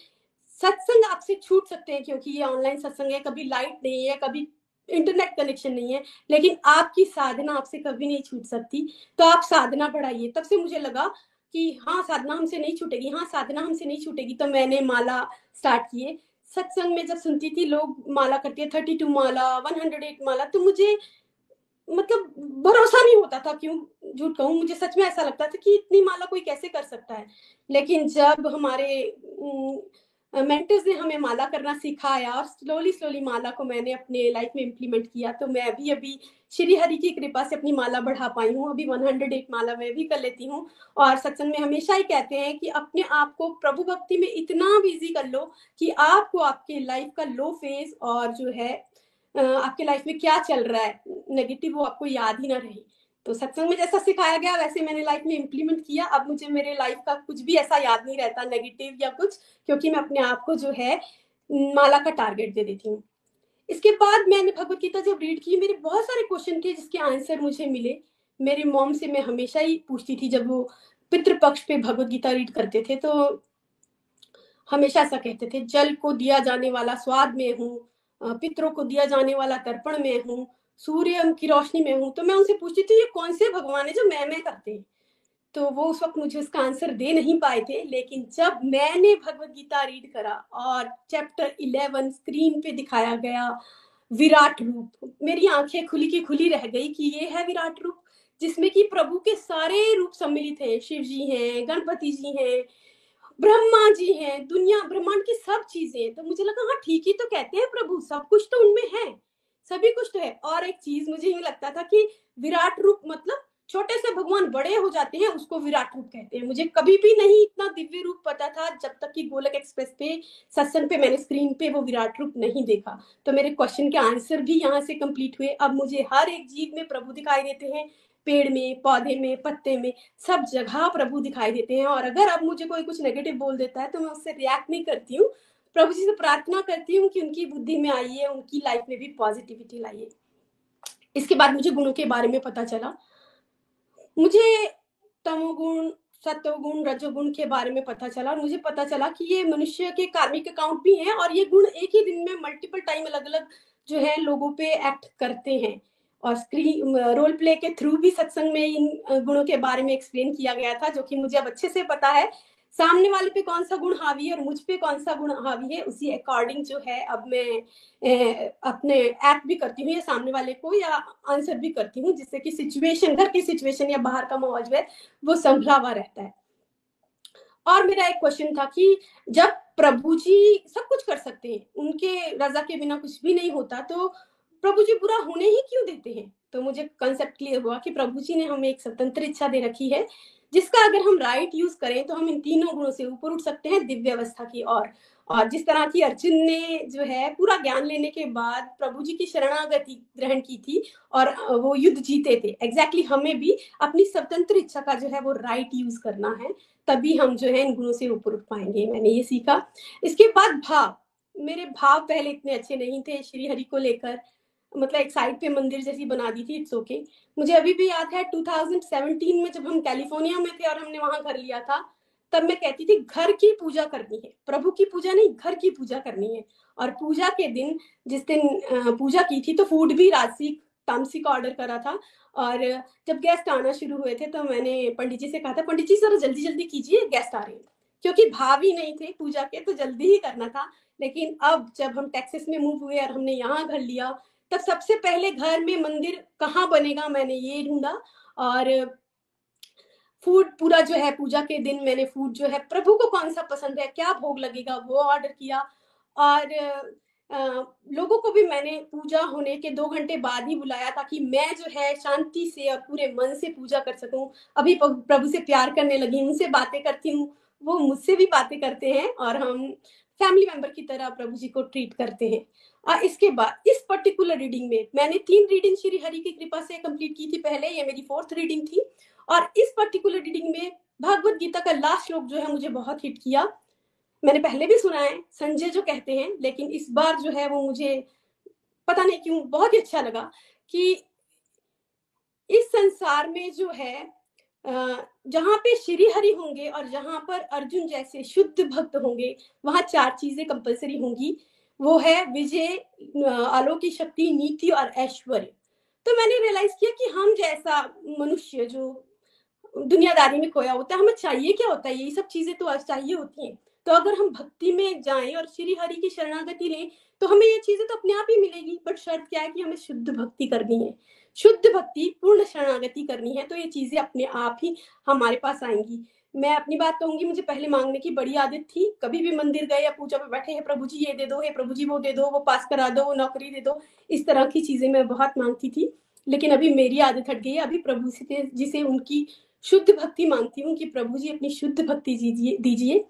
सत्संग आपसे छूट सकते हैं क्योंकि ये ऑनलाइन सत्संग है, कभी लाइट नहीं है, कभी इंटरनेट कनेक्शन नहीं है, लेकिन आपकी साधना आपसे कभी नहीं छूट सकती। तो आप साधना बढ़ाइए। तब से मुझे लगा कि हाँ साधना हमसे नहीं छूटेगी। हाँ साधना हमसे नहीं छूटेगी तो मैंने माला स्टार्ट किए सत्संग में जब सुनती थी, लोग माला करती थर्टी टू माला वन हंड्रेड एट माला तो मुझे मतलब भरोसा नहीं होता था, क्यों झूठ कहूँ? मुझे सच में ऐसा लगता था कि इतनी माला कोई कैसे कर सकता है? लेकिन जब हमारे मेंटर्स ने हमें माला करना सिखाया और स्लोली स्लोली माला को मैंने अपने लाइफ में इम्प्लीमेंट किया। तो मैं अभी अभी श्री हरि की कृपा से अपनी माला बढ़ा पाई हूँ। अभी 108 माला मैं भी कर लेती हूँ और सत्संग में हमेशा ही कहते हैं कि अपने आप को प्रभु भक्ति में इतना बिज़ी कर लो कि आपको आपके लाइफ का लो फ़ेज़ और जो है आपके लाइफ में क्या चल रहा है नेगेटिव वो आपको याद ही ना रहे। तो सत्संग में जैसा सिखाया गया, वैसे मैंने लाइफ में इम्प्लीमेंट किया। अब मुझे मेरे लाइफ का कुछ भी ऐसा याद नहीं रहता नेगेटिव या कुछ, क्योंकि मैं अपने आप को जो है, माला का टारगेट दे देती हूँ। इसके बाद मैंने भगवत गीता जब रीड की, मेरे बहुत सारे क्वेश्चन थे जिसके आंसर मुझे मिले। मेरे मॉम से मैं हमेशा ही पूछती थी जब वो पितृपक्ष पे भगवत गीता रीड करते थे तो हमेशा ऐसा कहते थे, जल को दिया जाने वाला स्वाद में हूँ पितरों को दिया जाने वाला तर्पण में हूँ सूर्य की रोशनी में हूँ तो मैं उनसे पूछती थी, ये कौन से भगवान है जो मैं मैं करते हैं? तो वो उस वक्त मुझे उसका आंसर दे नहीं पाए थे, लेकिन जब मैंने भगवत गीता रीड करा और चैप्टर इलेवन स्क्रीन पे दिखाया गया विराट रूप, मेरी आँखें खुली की खुली रह गई कि ये है विराट रूप, जिसमें कि प्रभु के सारे रूप सम्मिलित हैं, शिव जी हैं, गणपति जी हैं, ब्रह्मा जी हैं, दुनिया ब्रह्मांड की सब चीज़ें तो मुझे लगा हाँ ठीक ही तो कहते हैं प्रभु, सब कुछ तो उनमें है। सभी कुछ तो है। और एक चीज़ मुझे यूँ लगता था कि विराट रूप मतलब छोटे से भगवान बड़े हो जाते हैं, उसको विराट रूप कहते हैं। मुझे कभी भी नहीं इतना दिव्य रूप पता था जब तक कि गोलक एक्सप्रेस पे, सत्संग पे, मैंने स्क्रीन पे वो विराट रूप नहीं देखा। तो मेरे क्वेश्चन के आंसर भी यहाँ से कंप्लीट हुए। अब मुझे हर एक जीव में प्रभु दिखाई देते हैं। पेड़ में, पौधे में, पत्ते में, सब जगह प्रभु दिखाई देते हैं। और अगर अब मुझे कोई कुछ नेगेटिव बोल देता है तो मैं उससे रिएक्ट नहीं करती हूँ। प्रभु जी से प्रार्थना करती हूँ कि उनकी बुद्धि में आइए, उनकी लाइफ में भी पॉजिटिविटी लाइए। इसके बाद मुझे गुणों के बारे में पता चला। मुझे तमोगुण, सत्वगुण, रजोगुण के बारे में पता चला और मुझे पता चला कि ये मनुष्य के कार्मिक अकाउंट भी हैं और ये गुण एक ही दिन में मल्टीपल टाइम अलग अलग जो है लोगों पे एक्ट करते हैं। और स्क्रीन रोल प्ले के थ्रू भी सत्संग में इन गुणों के बारे में एक्सप्लेन किया गया था, जो कि मुझे अब अच्छे से पता है। सामने वाले पे कौन सा गुण हावी है और मुझ पे कौन सा गुण हावी है उसी अकॉर्डिंग जो है अब मैं ए, अपने एक्ट भी करती हूँ या सामने वाले को या आंसर भी करती हूँ जिससे कि सिचुएशन घर की सिचुएशन या बाहर का माहौल जो है वो संभला हुआ रहता है। और मेरा एक क्वेश्चन था कि जब प्रभु जी सब कुछ कर सकते हैं उनके रजा के बिना कुछ भी नहीं होता तो प्रभु जी बुरा होने ही क्यों देते हैं? तो मुझे कंसेप्ट क्लियर हुआ कि प्रभु जी ने हमें एक स्वतंत्र इच्छा दे रखी है जिसका अगर हम राइट यूज़ करें तो हम इन तीनों गुणों से ऊपर उठ सकते हैं दिव्य अवस्था की ओर। और जिस तरह की अर्जुन ने जो है, पूरा ज्ञान लेने के बाद प्रभु जी की शरणागति ग्रहण की थी और वो युद्ध जीते थे। एग्जैक्टली exactly हमें भी अपनी स्वतंत्र इच्छा का जो है, वो राइट यूज़ करना है, तभी हम जो है, इन गुणों से ऊपर उठ पाएँगे। मैंने ये सीखा। इसके बाद भाव। मेरे भाव पहले इतने अच्छे नहीं थे, श्री हरि को लेकर। मतलब एक साइड पे मंदिर जैसी बना दी थी इट्स ओके okay. मुझे अभी भी याद है 2017 में जब हम कैलिफ़ोर्निया में थे और हमने वहाँ घर लिया था, तब मैं कहती थी, घर की पूजा करनी है, प्रभु की पूजा नहीं, घर की पूजा करनी है। और पूजा के दिन, जिस दिन पूजा की थी तो फ़ूड भी राशि तामसी का ऑर्डर करा था। और जब गेस्ट आना शुरू हुए थे तो मैंने पंडित जी से कहा था, पंडित जी सर जल्दी जल्दी कीजिए गेस्ट आ रहे हैं। क्योंकि भाव ही नहीं थे पूजा के तो जल्दी ही करना था। लेकिन अब जब हम टेक्सिस में मूव हुए और हमने यहाँ घर लिया तब सबसे पहले घर में मंदिर कहाँ बनेगा मैंने ये ढूंढा और फ़ूड पूरा जो है पूजा के दिन मैंने फ़ूड जो है प्रभु को कौन सा पसंद है क्या भोग लगेगा वो ऑर्डर किया और आ, लोगों को भी मैंने पूजा होने के दो घंटे बाद ही बुलाया ताकि मैं जो है शांति से और पूरे मन से पूजा कर सकूँ। अभी प्रभु से प्यार करने लगी उनसे बातें करती हूँ वो मुझसे भी बातें करते हैं और हम फैमिली मेंबर की तरह प्रभु जी को ट्रीट करते हैं। और इसके बाद, इस पर्टिकुलर रीडिंग में मैंने तीन रीडिंग श्री हरि की कृपा से कंप्लीट की थी पहले, ये मेरी फोर्थ रीडिंग थी। और इस पर्टिकुलर रीडिंग में भगवत गीता का लास्ट श्लोक जो है मुझे बहुत हिट किया। मैंने पहले भी सुना है, संजय जो कहते हैं, लेकिन इस बार जो है वो मुझे पता नहीं क्यों बहुत ही अच्छा लगा कि इस संसार में जो है जहाँ पे श्री हरि होंगे और जहाँ पर अर्जुन जैसे शुद्ध भक्त होंगे, वहाँ चार चीज़ें कंपलसरी होंगी। वो है विजय, आलोकी शक्ति, नीति और ऐश्वर्य। तो मैंने रियलाइज़ किया कि हम जैसा मनुष्य जो दुनियादारी में खोया होता है, हमें चाहिए क्या होता है? ये सब चीज़ें तो चाहिए होती हैं। तो अगर हम भक्ति में जाएँ और श्री हरि की शरणागति लें तो हमें ये चीज़ें तो अपने आप ही मिलेगी, बट शर्त क्या है कि हमें शुद्ध भक्ति करनी है। शुद्ध भक्ति, पूर्ण शरणागति करनी है तो ये चीज़ें अपने आप ही हमारे पास आएँगी। मैं अपनी बात कहूँगी, मुझे पहले मांगने की बड़ी आदत थी। कभी भी मंदिर गए या पूजा पे बैठे, हैं प्रभु जी, ये दे दो, हे प्रभु जी, वो दे दो, वो पास करा दो, वो नौकरी दे दो। इस तरह की चीज़ें मैं बहुत मांगती थी। लेकिन अभी मेरी आदत हट गई है। अभी प्रभु से जिसे उनकी शुद्ध भक्ति मांगती हूँ कि प्रभु जी, अपनी शुद्ध भक्ति दीजिए।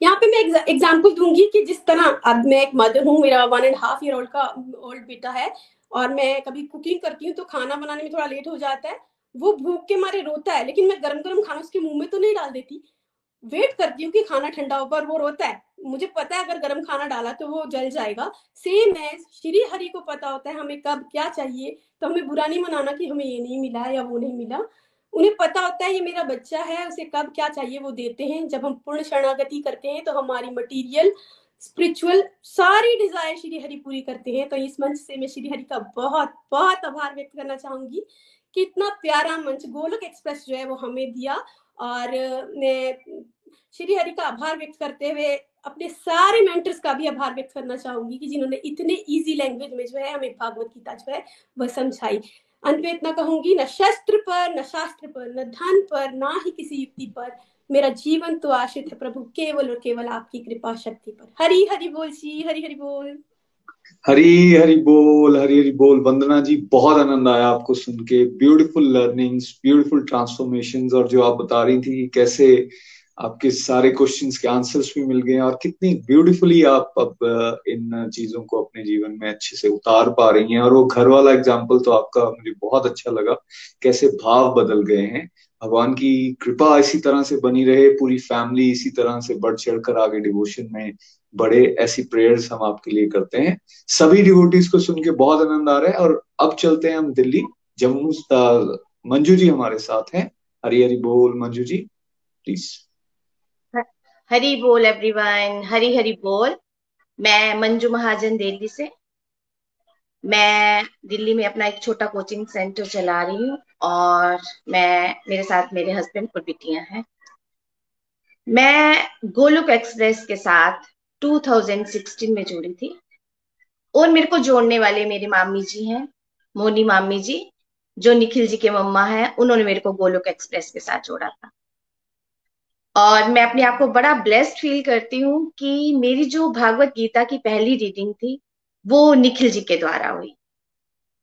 यहाँ पे मैं एग्ज़ाम्पल दूँगी कि जिस तरह, अब मैं एक मदर हूँ, मेरा one and half year old का ओल्ड बेटा है। और मैं कभी कुकिंग करती हूँ तो खाना बनाने में थोड़ा लेट हो जाता है। वो भूख के मारे रोता है, लेकिन मैं गरम गरम खाना उसके मुँह में तो नहीं डाल देती। वेट करती हूँ कि खाना ठंडा हो, पर वो रोता है। मुझे पता है अगर गर्म खाना डाला तो वो जल जाएगा। सेम है श्री हरि को पता होता है हमें कब क्या चाहिए तो हमें बुरा नहीं मनाना कि हमें ये नहीं मिला या वो नहीं मिला। उन्हें पता होता है ये मेरा बच्चा है, उसे कब क्या चाहिए वो देते हैं। जब हम पूर्ण शरणागति करते हैं तो हमारी मटीरियल स्पिरिचुअल सारी डिज़ायर श्री हरि पूरी करते हैं। तो इस मंच से मैं श्री हरि का बहुत बहुत आभार व्यक्त करना चाहूँगी कि इतना प्यारा मंच गोलक एक्सप्रेस जो है वो हमें दिया। और मैं श्री हरि का आभार व्यक्त करते हुए अपने सारे मेंटर्स का भी आभार व्यक्त करना चाहूँगी कि जिन्होंने इतने इजी लैंग्वेज में जो है हमें भागवत गीता जो है वह समझाई। अंत में इतना कहूँगी, न शस्त्र पर, न शास्त्र पर, न धन पर, ना ही किसी युक्ति पर मेरा जीवन तो आश्रित है प्रभु, केवल और केवल आपकी कृपा शक्ति पर। हरी, हरि बोल जी, हरी, हरि बोल। हरी हरी बोल, हरी हरी बोल। वंदना जी, बहुत आनंद आया आपको सुन के। ब्यूटीफुल लर्निंग्स ब्यूटीफुल ट्रांसफॉर्मेशन और जो आप बता रही थी कैसे आपके सारे क्वेश्चंस के आंसर्स भी मिल गए और कितनी ब्यूटीफुली आप अब इन चीज़ों को अपने जीवन में अच्छे से उतार पा रही हैं। और वो घर वाला एग्ज़ाम्पल तो आपका मुझे बहुत अच्छा लगा, कैसे भाव बदल गए हैं। भगवान की कृपा इसी तरह से बनी रहे, पूरी फैमिली इसी तरह से बढ़ चढ़ कर आगे डिवोशन में बड़े ऐसी प्रेयर्स हम आपके लिए करते हैं। सभी डिवोटीज को सुन के बहुत आनंद आ रहा है और अब चलते हैं हम दिल्ली। जम्मू मंजू जी हमारे साथ हैं। हरी हरी बोल, मंजू जी प्लीज़ हरी बोल एवरीवन हरी हरी बोल। मैं मंजू महाजन दिल्ली से। मैं दिल्ली में अपना एक छोटा कोचिंग सेंटर चला रही हूँ और मैं, मेरे साथ मेरे हस्बैंड और बिटियाँ हैं। मैं गोलुक एक्सप्रेस के साथ 2016 में जुड़ी थी और मेरे को जोड़ने वाले मेरी मामी जी हैं, मोनी मामी जी, जो निखिल जी के मम्मा है, उन्होंने मेरे को गोलुक एक्सप्रेस के साथ जोड़ा था। और मैं अपने आप को बड़ा ब्लेस्ड फील करती हूँ कि मेरी जो भागवत गीता की पहली रीडिंग थी वो निखिल जी के द्वारा हुई।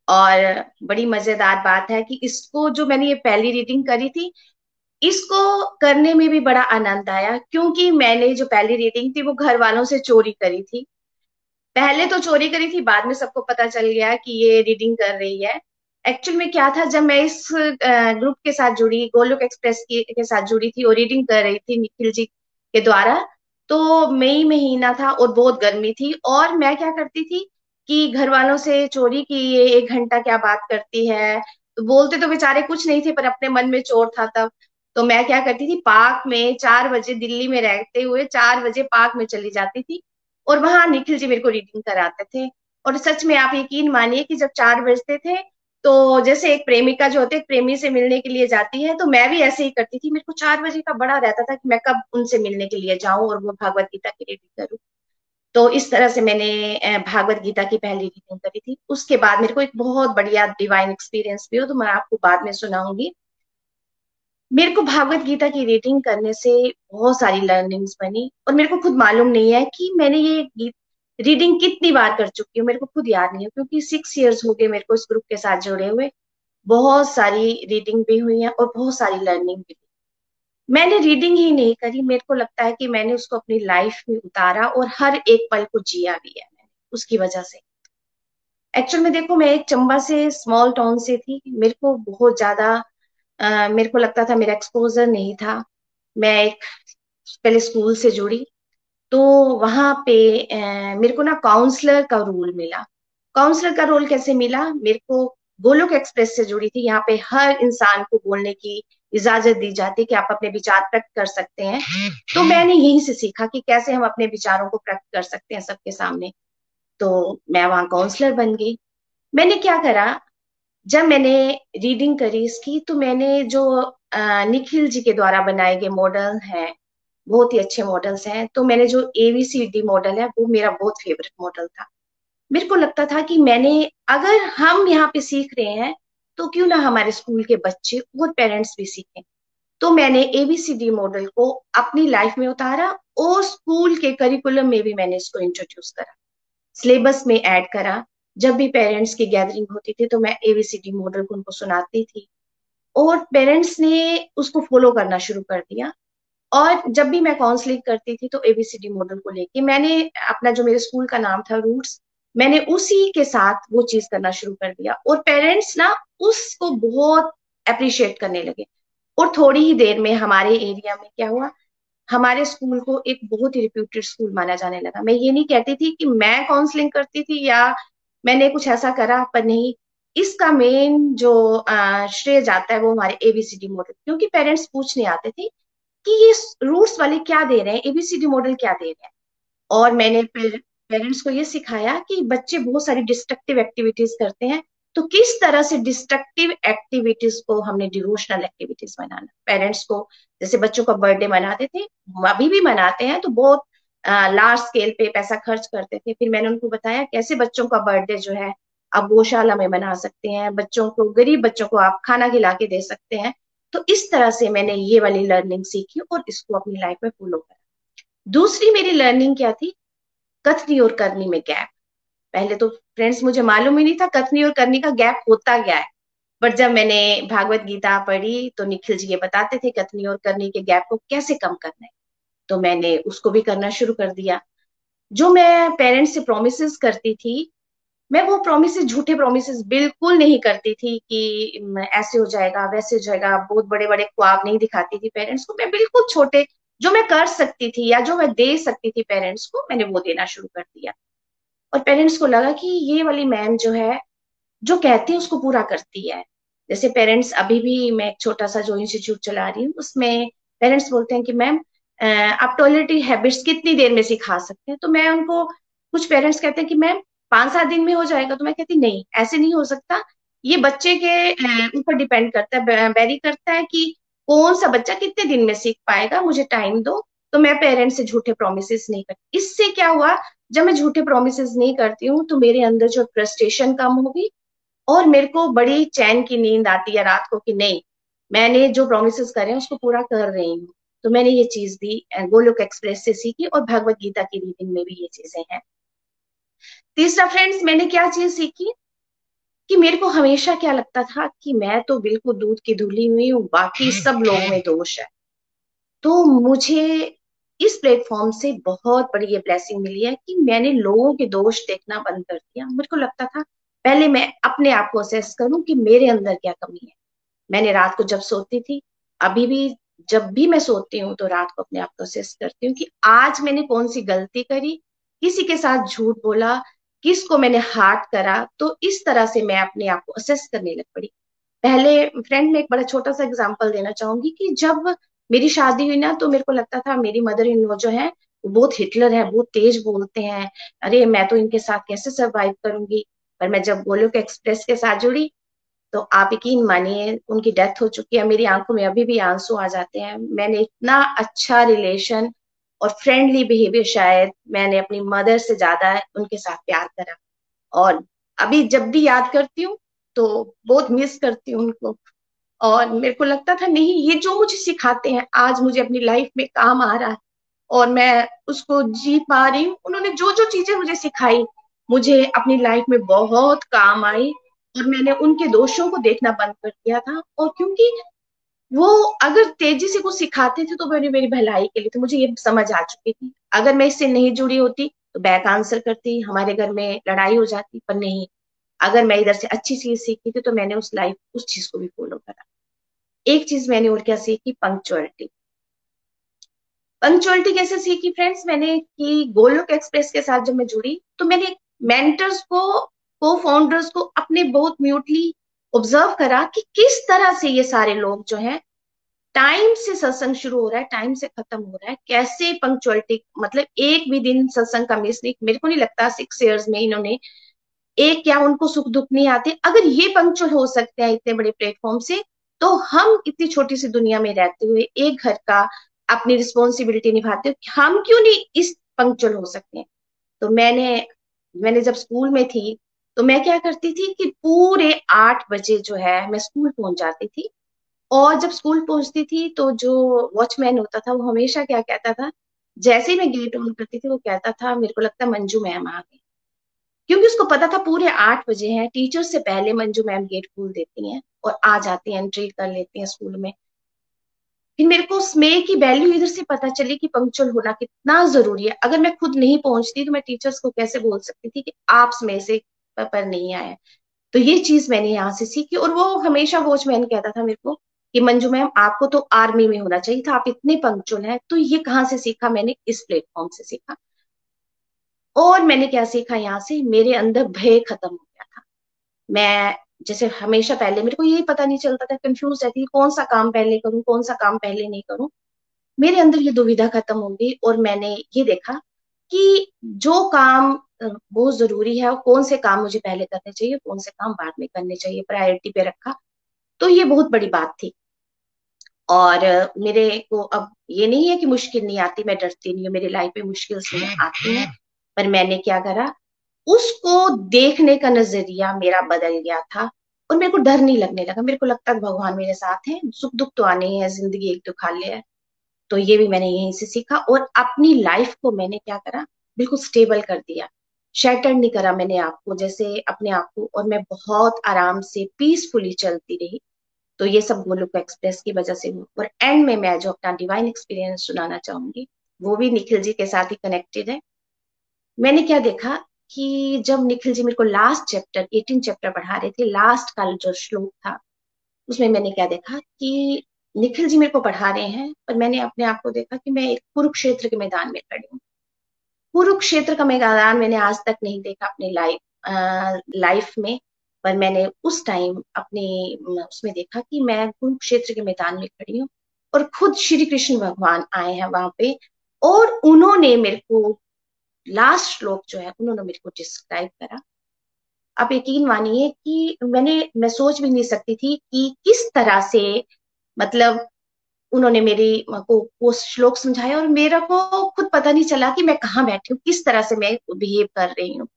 और बड़ी मज़ेदार बात है कि इसको जो मैंने ये पहली रीडिंग करी थी इसको करने में भी बड़ा आनंद आया क्योंकि मैंने जो पहली रीडिंग थी वो घर वालों से चोरी करी थी। पहले तो चोरी करी थी बाद में सबको पता चल गया कि ये रीडिंग कर रही है। एक्चुअल में क्या था जब मैं इस ग्रुप के साथ जुड़ी गोलोक एक्सप्रेस के, साथ जुड़ी थी और रीडिंग कर रही थी निखिल जी के द्वारा तो मई महीना था और बहुत गर्मी थी। और मैं क्या करती थी कि घर वालों से चोरी की, ये एक घंटा क्या बात करती है? तो बोलते तो बेचारे कुछ नहीं थे, पर अपने मन में चोर था तब। तो मैं क्या करती थी, पार्क में चार बजे दिल्ली में रहते हुए चार बजे पार्क में चली जाती थी और वहाँ निखिल जी मेरे को रीडिंग कराते थे। और सच में आप यकीन मानिए कि जब चार बजते थे तो जैसे एक प्रेमिका जो होती है प्रेमी से मिलने के लिए जाती है तो मैं भी ऐसे ही करती थी। मेरे को चार बजे का बड़ा रहता था कि मैं कब उनसे मिलने के लिए जाऊँ और वो भागवत गीता की रीडिंग करूँ। तो इस तरह से मैंने भागवत गीता की पहली रीडिंग करी थी। उसके बाद मेरे को एक बहुत बढ़िया डिवाइन एक्सपीरियंस भी हो तो मैं आपको बाद में सुनाऊँगी। मेरे को भागवत गीता की रीडिंग करने से बहुत सारी लर्निंग्स बनी और मेरे को खुद मालूम नहीं है कि मैंने ये रीडिंग कितनी बार कर चुकी हूँ, मेरे को खुद याद नहीं है, क्योंकि सिक्स इयर्स हो गए मेरे को इस ग्रुप के साथ जुड़े हुए। बहुत सारी रीडिंग भी हुई है और बहुत सारी लर्निंग भी मैंने रीडिंग ही नहीं करी। मेरे को लगता है कि मैंने उसको अपनी लाइफ में उतारा और हर एक पल को जिया भी है मैंने उसकी वजह से। एक्चुअल में देखो मैं एक चंबा से स्मॉल टाउन से थी। मेरे को बहुत ज़्यादा मेरे को लगता था मेरा एक्सपोजर नहीं था। मैं एक पहले स्कूल से जुड़ी। तो वहाँ पे आ, मेरे को ना काउंसलर का रोल मिला। काउंसलर का रोल कैसे मिला? मेरे को गोलोक एक्सप्रेस से जुड़ी थी। यहाँ पे हर इंसान को बोलने की इजाज़त दी जाती है कि आप अपने विचार प्रकट कर सकते हैं। तो मैंने यहीं से सीखा कि कैसे हम अपने विचारों को प्रकट कर सकते हैं सबके सामने। तो मैं वहाँ काउंसलर बन गई। मैंने क्या करा? जब मैंने रीडिंग करी इसकी तो मैंने जो निखिल जी के द्वारा बनाए गए मॉडल हैं बहुत ही अच्छे मॉडल्स हैं तो मैंने जो एवीसीडी मॉडल है वो मेरा बहुत फेवरेट मॉडल था। मेरे को लगता था कि मैंने अगर हम यहाँ पे सीख रहे हैं तो क्यों ना हमारे स्कूल के बच्चे और पेरेंट्स भी सीखें। तो मैंने एबीसीडी मॉडल को अपनी लाइफ में उतारा और स्कूल के करिकुलम में भी मैंने इसको इंट्रोड्यूस करा। सिलेबस में ऐड करा। जब भी पेरेंट्स की गैदरिंग होती थी तो मैं एबीसीडी मॉडल को उनको सुनाती थी और पेरेंट्स ने उसको फॉलो करना शुरू कर दिया। और जब भी मैं काउंसलिंग करती थी तो एबीसीडी मॉडल को लेके मैंने अपना जो मेरे स्कूल का नाम था रूट्स मैंने उसी के साथ वो चीज़ करना शुरू कर दिया। और पेरेंट्स ना उसको बहुत अप्रिशिएट करने लगे। और थोड़ी ही देर में हमारे एरिया में क्या हुआ? हमारे स्कूल को एक बहुत ही रिप्यूटेड स्कूल माना जाने लगा। मैं ये नहीं कहती थी कि मैं काउंसलिंग करती थी या मैंने कुछ ऐसा करा, पर नहीं। इसका मेन जो श्रेय जाता है वो हमारे एबीसीडी मॉडल क्योंकि पेरेंट्स पूछने आते थे कि ये रूट्स वाले क्या दे रहे हैं? एबीसीडी मॉडल क्या दे रहे हैं? और मैंने फिर पेरेंट्स को ये सिखाया कि बच्चे बहुत सारी डिस्ट्रक्टिव एक्टिविटीज़ करते हैं तो किस तरह से डिस्ट्रक्टिव एक्टिविटीज़ को हमने डिवोशनल एक्टिविटीज़ बनाना? पेरेंट्स को, जैसे बच्चों का बर्थडे मनाते थे अभी भी मनाते हैं तो बहुत लार्ज स्केल पे पैसा खर्च करते थे। फिर मैंने उनको बताया, कैसे बच्चों का बर्थडे जो है, आप गौशाला में मना सकते हैं, बच्चों को, गरीब बच्चों को आप खाना खिला के दे सकते हैं। तो इस तरह से मैंने ये वाली लर्निंग सीखी और इसको अपनी लाइफ में फॉलो करा। दूसरी मेरी लर्निंग क्या थी? कथनी और करनी में गैप पहले तो फ्रेंड्स मुझे मालूम ही नहीं था कथनी और करनी का गैप होता क्या है. बट जब मैंने भागवत गीता पढ़ी तो निखिल जी ये बताते थे कथनी और करनी के गैप को कैसे कम करना है. तो मैंने उसको भी करना शुरू कर दिया. जो मैं पेरेंट्स से प्रोमिस करती थी, मैं वो प्रोमिस झूठे प्रोमिस बिल्कुल नहीं करती थी कि ऐसे हो जाएगा, वैसे हो जाएगा. बहुत बड़े बड़े ख्वाब नहीं दिखाती थी पेरेंट्स को. मैं बिल्कुल छोटे जो मैं कर सकती थी या जो मैं दे सकती थी पेरेंट्स को, मैंने वो देना शुरू कर दिया। और पेरेंट्स को लगा कि ये वाली मैम जो है, जो कहती है उसको पूरा करती है। जैसे पेरेंट्स अभी भी मैं एक छोटा सा जो इंस्टीट्यूट चला रही हूँ, उसमें पेरेंट्स बोलते हैं कि मैम आप टॉयलेटरी हैबिट्स कितनी देर में सिखा सकते हैं? तो मैं उनको कुछ पेरेंट्स कहते हैं कि मैम पाँच सात दिन में हो जाएगा। तो मैं कहती, नहीं, ऐसे नहीं हो सकता। ये बच्चे के ऊपर डिपेंड करता है वेरी करता है कि कौन सा बच्चा कितने दिन में सीख पाएगा, मुझे टाइम दो। तो मैं पेरेंट्स से झूठे प्रोमिस नहीं करती। इससे क्या हुआ? जब मैं झूठे प्रोमिस नहीं करती हूँ तो मेरे अंदर जो फ्रस्ट्रेशन कम होगी और मेरे को बड़ी चैन की नींद आती है रात को कि नहीं, मैंने जो प्रोमिस करे हैं, उसको पूरा कर रही हूँ। तो मैंने ये चीज़ भी गोलोक एक्सप्रेस से सीखी और भगवत गीता की रीडिंग में भी ये चीज़ें हैं। तीसरा फ्रेंड्स मैंने क्या चीज़ सीखी? कि मेरे को हमेशा क्या लगता था कि मैं तो बिल्कुल दूध की धुली हुई हूँ बाकी सब लोगों में दोष है। तो मुझे इस प्लेटफॉर्म से बहुत बड़ी ये ब्लेसिंग मिली है कि मैंने लोगों के दोष देखना बंद कर दिया। मेरे को लगता था पहले मैं अपने आप को असेस करूँ कि मेरे अंदर क्या कमी है। मैंने रात को जब सोती थी अभी भी जब भी मैं सोती हूँ तो रात को अपने आप को असेस करती हूँ कि आज मैंने कौन सी गलती करी किसी के साथ झूठ बोला किसको मैंने हार्ट करा तो इस तरह से मैं अपने आप को असेस करने लग पड़ी। पहले फ्रेंड में एक बड़ा छोटा सा एग्जांपल देना चाहूँगी कि जब मेरी शादी हुई ना तो मेरे को लगता था मेरी मदर इन लॉ जो है बहुत हिटलर है, बहुत तेज बोलते हैं। अरे, मैं तो इनके साथ कैसे सर्वाइव करूँगी? पर मैं जब बोलो गोलोक एक्सप्रेस के साथ जुड़ी तो आप यकीन मानिए, उनकी डेथ हो चुकी है। मेरी आँखों में अभी भी आँसू आ जाते हैं। मैंने इतना अच्छा रिलेशन और फ्रेंडली बिहेवियर शायद मैंने अपनी मदर से ज़्यादा उनके साथ प्यार करा। और अभी जब भी याद करती हूँ तो बहुत मिस करती हूँ उनको। और मेरे को लगता था, नहीं, ये जो मुझे सिखाते हैं, आज मुझे अपनी लाइफ में काम आ रहा है। और मैं उसको जी पा रही हूँ। उन्होंने जो जो चीज़ें मुझे सिखाई, मुझे अपनी लाइफ में बहुत काम आई और मैंने उनके दोषों को देखना बंद कर दिया था। और क्योंकि वो अगर तेज़ी से कुछ सिखाते थे तो मेरी मेरी भलाई के लिए तो मुझे ये समझ आ चुकी थी। अगर मैं इससे नहीं जुड़ी होती तो बैक आंसर करती, हमारे घर में लड़ाई हो जाती, पर नहीं। अगर मैं इधर से अच्छी चीज़ सीखी थी तो मैंने उस लाइफ उस चीज़ को भी फॉलो करा। एक चीज़ मैंने और क्या सीखी? पंक्चुअलिटी पंक्चुअलिटी कैसे सीखी फ्रेंड्स मैंने कि गोलोक एक्सप्रेस के साथ जब मैं जुड़ी तो मैंने मेंटर्स को को फाउंडर्स को अपने बहुत म्यूटली ऑब्ज़र्व करा कि किस तरह से ये सारे लोग जो है टाइम से सत्संग शुरू हो रहा है टाइम से खत्म हो रहा है। कैसे पंक्चुअलिटी मतलब एक भी दिन सत्संग का मिस नहीं, मेरे को नहीं लगता सिक्स इयर्स में इन्होंने एक क्या उनको सुख दुख नहीं आते। अगर ये पंक्चुअल हो सकते हैं इतने बड़े प्लेटफॉर्म से तो हम इतनी छोटी सी दुनिया में रहते हुए, एक घर का अपनी रिस्पॉन्सिबिलिटी निभाते हुए, हम क्यों नहीं इस पंक्चुअल हो सकते हैं? तो मैंने मैंने जब स्कूल में थी तो मैं क्या करती थी कि पूरे आठ बजे जो है, मैं स्कूल पहुँच जाती थी। और जब स्कूल पहुँचती थी तो जो वॉचमैन होता था, वो हमेशा क्या कहता था, जैसे ही मैं गेट ऑन करती थी, वो कहता था, मेरे को लगता है मंजू मैम आ गई क्योंकि उसको पता था पूरे आठ बजे हैं टीचर से पहले मंजू मैम गेट खोल देती हैं और आ जाती हैं एंट्री कर लेती हैं स्कूल में। फिर मेरे को स्मे की वैल्यू इधर से पता चली कि पंक्चुअल होना कितना ज़रूरी है। अगर मैं खुद नहीं पहुँचती तो मैं टीचर्स को कैसे बोल सकती थी कि आप स्मे से पर नहीं आया। तो ये चीज़ मैंने यहाँ से सीखी और वो हमेशा वॉचमैन कहता था मेरे को कि, मंजू मैम, आपको तो आर्मी में होना चाहिए था, आप इतने पंक्चुअल हैं तो ये कहाँ से सीखा मैंने? इस प्लेटफॉर्म से सीखा। और मैंने क्या सीखा यहाँ से? मेरे अंदर भय खत्म हो गया था। मैं जैसे हमेशा पहले, मेरे को यही पता नहीं चलता था कंफ्यूज रहती कौन सा काम पहले करूँ, कौन सा काम पहले नहीं करूँ। मेरे अंदर ये दुविधा खत्म होगी और मैंने ये देखा कि जो काम बहुत ज़रूरी है और कौन से काम मुझे पहले करने चाहिए कौन से काम बाद में करने चाहिए प्रायोरिटी पे रखा। तो ये बहुत बड़ी बात थी। और मेरे को अब ये नहीं है कि मुश्किल नहीं आती मैं डरती नहीं हूँ मेरी लाइफ में मुश्किल से आती है पर मैंने क्या करा उसको देखने का नज़रिया मेरा बदल गया था और मेरे को डर नहीं लगने लगा। मेरे को लगता भगवान मेरे साथ है सुख दुख तो आने ही है ज़िंदगी एक तो ले है। तो ये भी मैंने यहीं से सीखा और अपनी लाइफ को मैंने क्या करा बिल्कुल स्टेबल कर दिया। शैटर नहीं करा मैंने आपको, जैसे अपने आप को, और मैं बहुत आराम से पीसफुली चलती रही। तो ये सब गोलुक एक्सप्रेस की वजह से हुआ। और एंड में मैं जो अपना डिवाइन एक्सपीरियंस सुनाना चाहूँगी। वो भी निखिल जी के साथ ही कनेक्टेड है। मैंने क्या देखा कि जब निखिल जी मेरे को लास्ट चैप्टर एटीन चैप्टर पढ़ा रहे थे लास्ट का जो श्लोक था, उसमें मैंने क्या देखा कि निखिल जी मेरे को पढ़ा रहे हैं पर मैंने अपने आप को देखा कि मैं एक कुरुक्षेत्र के मैदान में खड़ी हूँ। कुरुक्षेत्र का मैदान मैंने आज तक नहीं देखा अपनी लाइफ लाइफ में, पर मैंने उस टाइम अपने उसमें देखा कि मैं कुरुक्षेत्र के मैदान में खड़ी हूँ और खुद श्री कृष्ण भगवान आए हैं वहाँ पे और उन्होंने मेरे को लास्ट श्लोक जो है, उन्होंने मेरे को डिस्क्राइब करा। आप यकीन मानिए कि मैंने, मैं सोच भी नहीं सकती थी कि किस तरह से मतलब उन्होंने मेरी को वो श्लोक समझाया और मेरा को खुद पता नहीं चला कि मैं कहाँ बैठी हूँ, किस तरह से मैं बिहेव कर रही हूँ।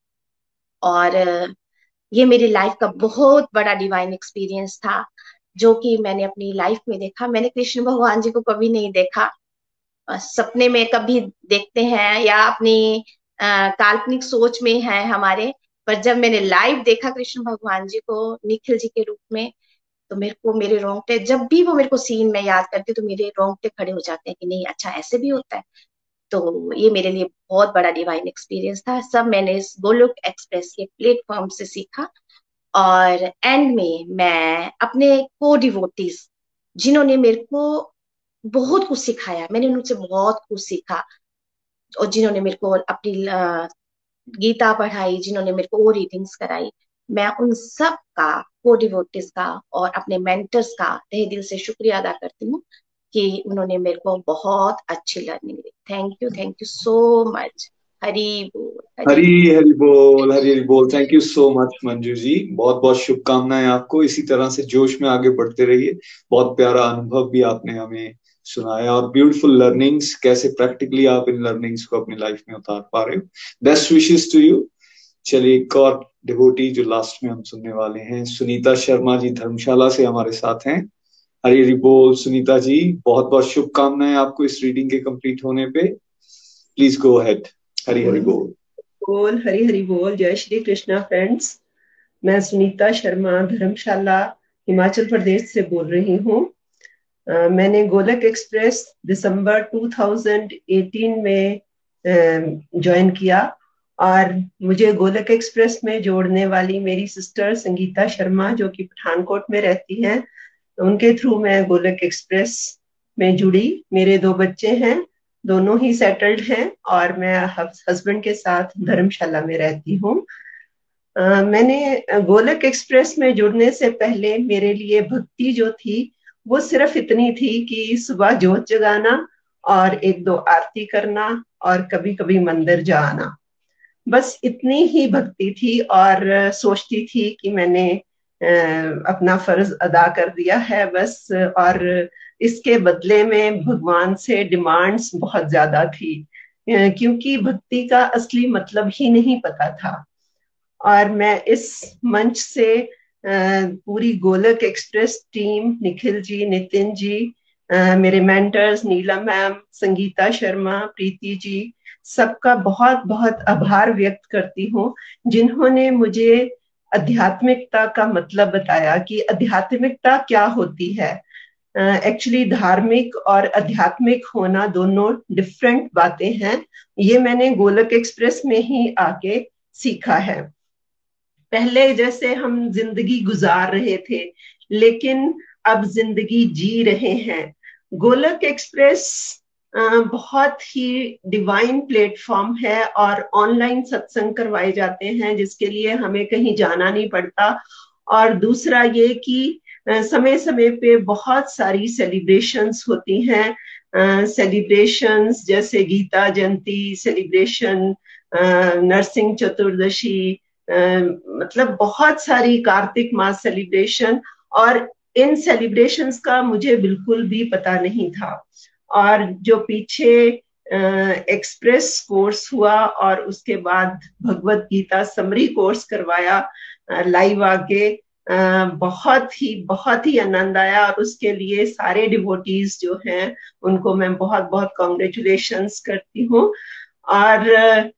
और, ये मेरी लाइफ का बहुत बड़ा डिवाइन एक्सपीरियंस था, जो कि मैंने अपनी लाइफ में देखा। मैंने कृष्ण भगवान जी को कभी नहीं देखा। सपने में कभी देखते हैं या अपनी काल्पनिक सोच में है हमारे, पर जब मैंने लाइव देखा कृष्ण भगवान जी को निखिल जी के रूप में तो मेरे को, मेरे रोंगटे जब भी वो मेरे को सीन में याद करती तो मेरे रोंगटे खड़े हो जाते हैं कि नहीं अच्छा ऐसे भी होता है। तो ये मेरे लिए बहुत बड़ा डिवाइन एक्सपीरियंस था। सब मैंने इस गोलोक एक्सप्रेस के प्लेटफॉर्म से सीखा। और एंड में मैं अपने को डिवोटीज जिन्होंने मेरे को बहुत कुछ सिखाया, मैंने उनसे बहुत कुछ सीखा। और जिन्होंने मेरे को अपनी गीता पढ़ाई, जिन्होंने मेरे को वो रीडिंग्स कराई, मैं उन सब का को डिवोटिस का और अपने मेंटर्स का तहे दिल से शुक्रिया अदा करती हूँ कि उन्होंने मेरे को बहुत अच्छी learning the. Thank you thank you so much Hari बोल हरी हरी बोल। हरी हरी बोल। Thank you so much Manju ji. बहुत बहुत शुभकामनाएँ आपको। इसी तरह से जोश में आगे बढ़ते रहिए। बहुत प्यारा अनुभव भी आपने हमें सुनाया। और ब्यूटीफुल लर्निंग्स कैसे प्रैक्टिकली आप इन लर्निंग्स को अपनी लाइफ में उतार पा रहे हो। बेस्ट विशेष टू यू चलिए एक और डिवोटी जो लास्ट में हम सुनने वाले हैं, सुनीता शर्मा जी धर्मशाला से हमारे साथ हैं। हरी हरी बोल, सुनीता जी, बहुत बहुत शुभकामनाएँ आपको इस रीडिंग के कंप्लीट होने पे। प्लीज़ गो हेड हरी हरी बोल। बोल हरी हरी बोल, जय श्री कृष्णा फ्रेंड्स मैं सुनीता शर्मा धर्मशाला हिमाचल प्रदेश से बोल रही हूँ। मैंने गोलक एक्सप्रेस दिसंबर 2018 में ज्वाइन किया। और मुझे गोलक एक्सप्रेस में जोड़ने वाली मेरी सिस्टर संगीता शर्मा, जो कि पठानकोट में रहती हैं, उनके थ्रू मैं गोलक एक्सप्रेस में जुड़ी। मेरे दो बच्चे हैं, दोनों ही सेटल्ड हैं और मैं हस्बैंड के साथ धर्मशाला में रहती हूँ। मैंने गोलक एक्सप्रेस में जुड़ने से पहले मेरे लिए भक्ति जो थी, वो सिर्फ़ इतनी थी कि सुबह जोत जगाना और एक दो आरती करना और कभी कभी मंदिर जाना। बस इतनी ही भक्ति थी और सोचती थी कि मैंने अपना फ़र्ज़ अदा कर दिया है बस। और इसके बदले में भगवान से डिमांड्स बहुत ज़्यादा थी क्योंकि भक्ति का असली मतलब ही नहीं पता था। और मैं इस मंच से पूरी गोलक एक्सप्रेस टीम, निखिल जी, नितिन जी मेरे मेंटर्स नीलम मैम, संगीता शर्मा, प्रीति जी सबका बहुत बहुत आभार व्यक्त करती हूँ जिन्होंने मुझे आध्यात्मिकता का मतलब बताया कि आध्यात्मिकता क्या होती है। एक्चुअली uh, धार्मिक और आध्यात्मिक होना दोनों डिफरेंट बातें हैं। ये मैंने गोलक एक्सप्रेस में ही आके सीखा है। पहले जैसे हम ज़िंदगी गुजार रहे थे लेकिन अब ज़िंदगी जी रहे हैं। गोलक एक्सप्रेस बहुत ही डिवाइन प्लेटफॉर्म है और ऑनलाइन सत्संग करवाए जाते हैं, जिसके लिए हमें कहीं जाना नहीं पड़ता। और दूसरा ये कि समय समय पे बहुत सारी सेलिब्रेशंस होती हैं। सेलिब्रेशंस जैसे गीता जयंती सेलिब्रेशन नरसिंह चतुर्दशी मतलब बहुत सारी कार्तिक मास सेलिब्रेशन और इन सेलिब्रेशंस का मुझे बिल्कुल भी पता नहीं था। और जो पीछे एक्सप्रेस कोर्स हुआ और उसके बाद भगवत गीता समरी कोर्स करवाया लाइव आके बहुत ही बहुत ही आनंद आया और उसके लिए सारे डिवोटीज जो हैं, उनको मैं बहुत बहुत कॉन्ग्रेचुलेशन करती हूँ। और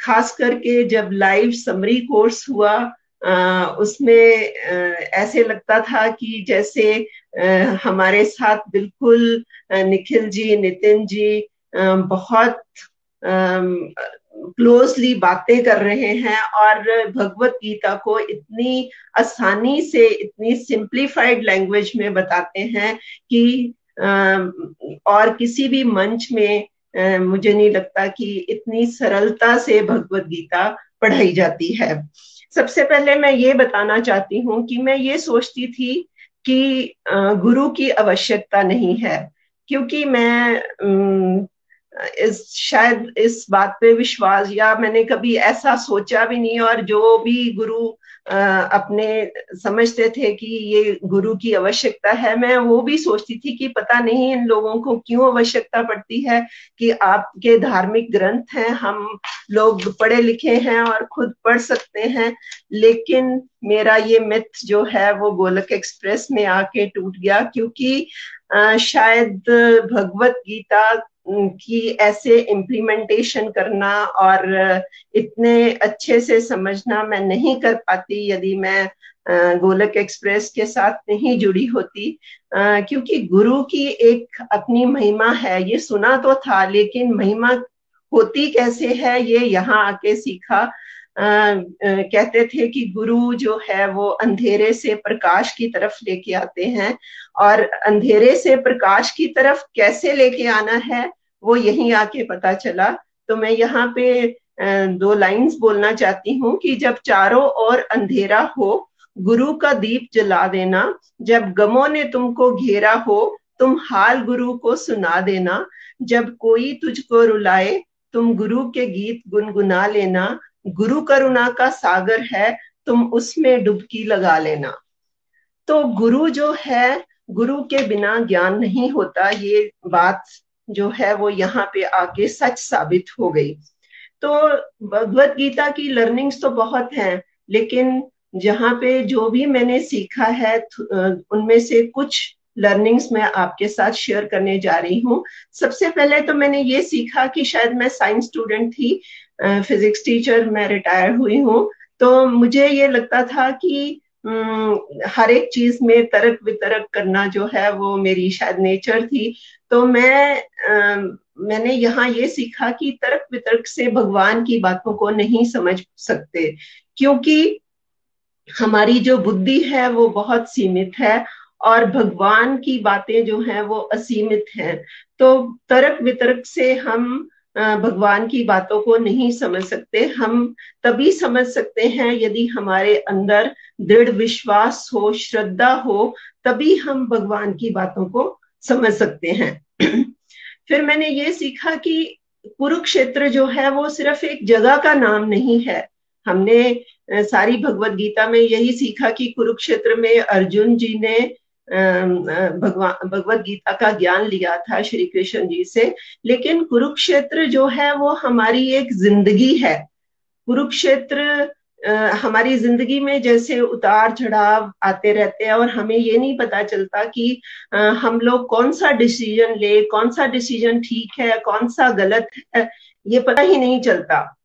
खास करके जब लाइव समरी कोर्स हुआ उसमें ऐसे लगता था कि जैसे हमारे साथ बिल्कुल निखिल जी, नितिन जी बहुत क्लोजली बातें कर रहे हैं और भगवत गीता को इतनी आसानी से, इतनी सिंप्लीफाइड लैंग्वेज में बताते हैं कि और किसी भी मंच में मुझे नहीं लगता कि इतनी सरलता से भगवत गीता पढ़ाई जाती है। सबसे पहले मैं ये बताना चाहती हूँ कि मैं ये सोचती थी कि गुरु की आवश्यकता नहीं है। क्योंकि मैं इस, शायद इस बात पे विश्वास, या मैंने कभी ऐसा सोचा भी नहीं, और जो भी गुरु अपने समझते थे कि ये गुरु की आवश्यकता है, मैं वो भी सोचती थी कि पता नहीं इन लोगों को क्यों आवश्यकता पड़ती है कि आपके धार्मिक ग्रंथ हैं, हम लोग पढ़े लिखे हैं और खुद पढ़ सकते हैं, लेकिन मेरा ये मिथ जो है, वो गोलक एक्सप्रेस में आके टूट गया, क्योंकि शायद भगवत गीता की ऐसे इम्प्लीमेंटेशन करना और इतने अच्छे से समझना मैं नहीं कर पाती यदि मैं गोलक एक्सप्रेस के साथ नहीं जुड़ी होती। क्योंकि गुरु की एक अपनी महिमा है, ये सुना तो था, लेकिन महिमा होती कैसे है, ये यहाँ आके सीखा। कहते थे कि गुरु जो है, वो अंधेरे से प्रकाश की तरफ़ लेके आते हैं। और अंधेरे से प्रकाश की तरफ़ कैसे लेके आना है? वो यहीं आके पता चला। तो मैं यहाँ पे दो लाइंस बोलना चाहती हूँ कि जब चारों ओर अंधेरा हो, गुरु का दीप जला देना। जब गमों ने तुमको घेरा हो, तुम हाल गुरु को सुना देना। जब कोई तुझको रुलाए, तुम गुरु के गीत गुनगुना लेना। गुरु करुणा का सागर है, तुम उसमें डुबकी लगा लेना। तो गुरु जो है, गुरु के बिना ज्ञान नहीं होता, ये बात जो है वो यहाँ पे आके सच साबित हो गई। तो भगवत गीता की लर्निंग्स तो बहुत हैं, लेकिन जहाँ पे जो भी मैंने सीखा है उनमें से कुछ लर्निंग्स मैं आपके साथ शेयर करने जा रही हूँ। सबसे पहले तो मैंने ये सीखा कि शायद मैं साइंस स्टूडेंट थी फिजिक्स टीचर मैं रिटायर हुई हूँ तो मुझे ये लगता था कि हर एक चीज़ में तर्क वितरक करना जो है वो मेरी शायद नेचर थी। तो मैं आ, मैंने यहाँ ये सीखा कि तर्क वितर्क से भगवान की बातों को नहीं समझ सकते क्योंकि हमारी जो बुद्धि है वो बहुत सीमित है और भगवान की बातें जो हैं वो असीमित हैं। तो तर्क वितर्क से हम भगवान की बातों को नहीं समझ सकते। हम तभी समझ सकते हैं यदि हमारे अंदर दृढ़ विश्वास हो, श्रद्धा हो, तभी हम भगवान की बातों को समझ सकते हैं। [clears throat] फिर मैंने ये सीखा कि कुरुक्षेत्र जो है वो सिर्फ़ एक जगह का नाम नहीं है। हमने सारी भगवत गीता में यही सीखा कि कुरुक्षेत्र में अर्जुन जी ने भगवान भगवत गीता का ज्ञान लिया था श्री कृष्ण जी से। लेकिन कुरुक्षेत्र जो है, वो हमारी एक ज़िंदगी है। कुरुक्षेत्र हमारी ज़िंदगी में जैसे उतार चढ़ाव आते रहते हैं और हमें ये नहीं पता चलता कि हम लोग कौन सा डिसीज़न ले, कौन सा डिसीज़न ठीक है, कौन सा गलत है, ये पता ही नहीं चलता।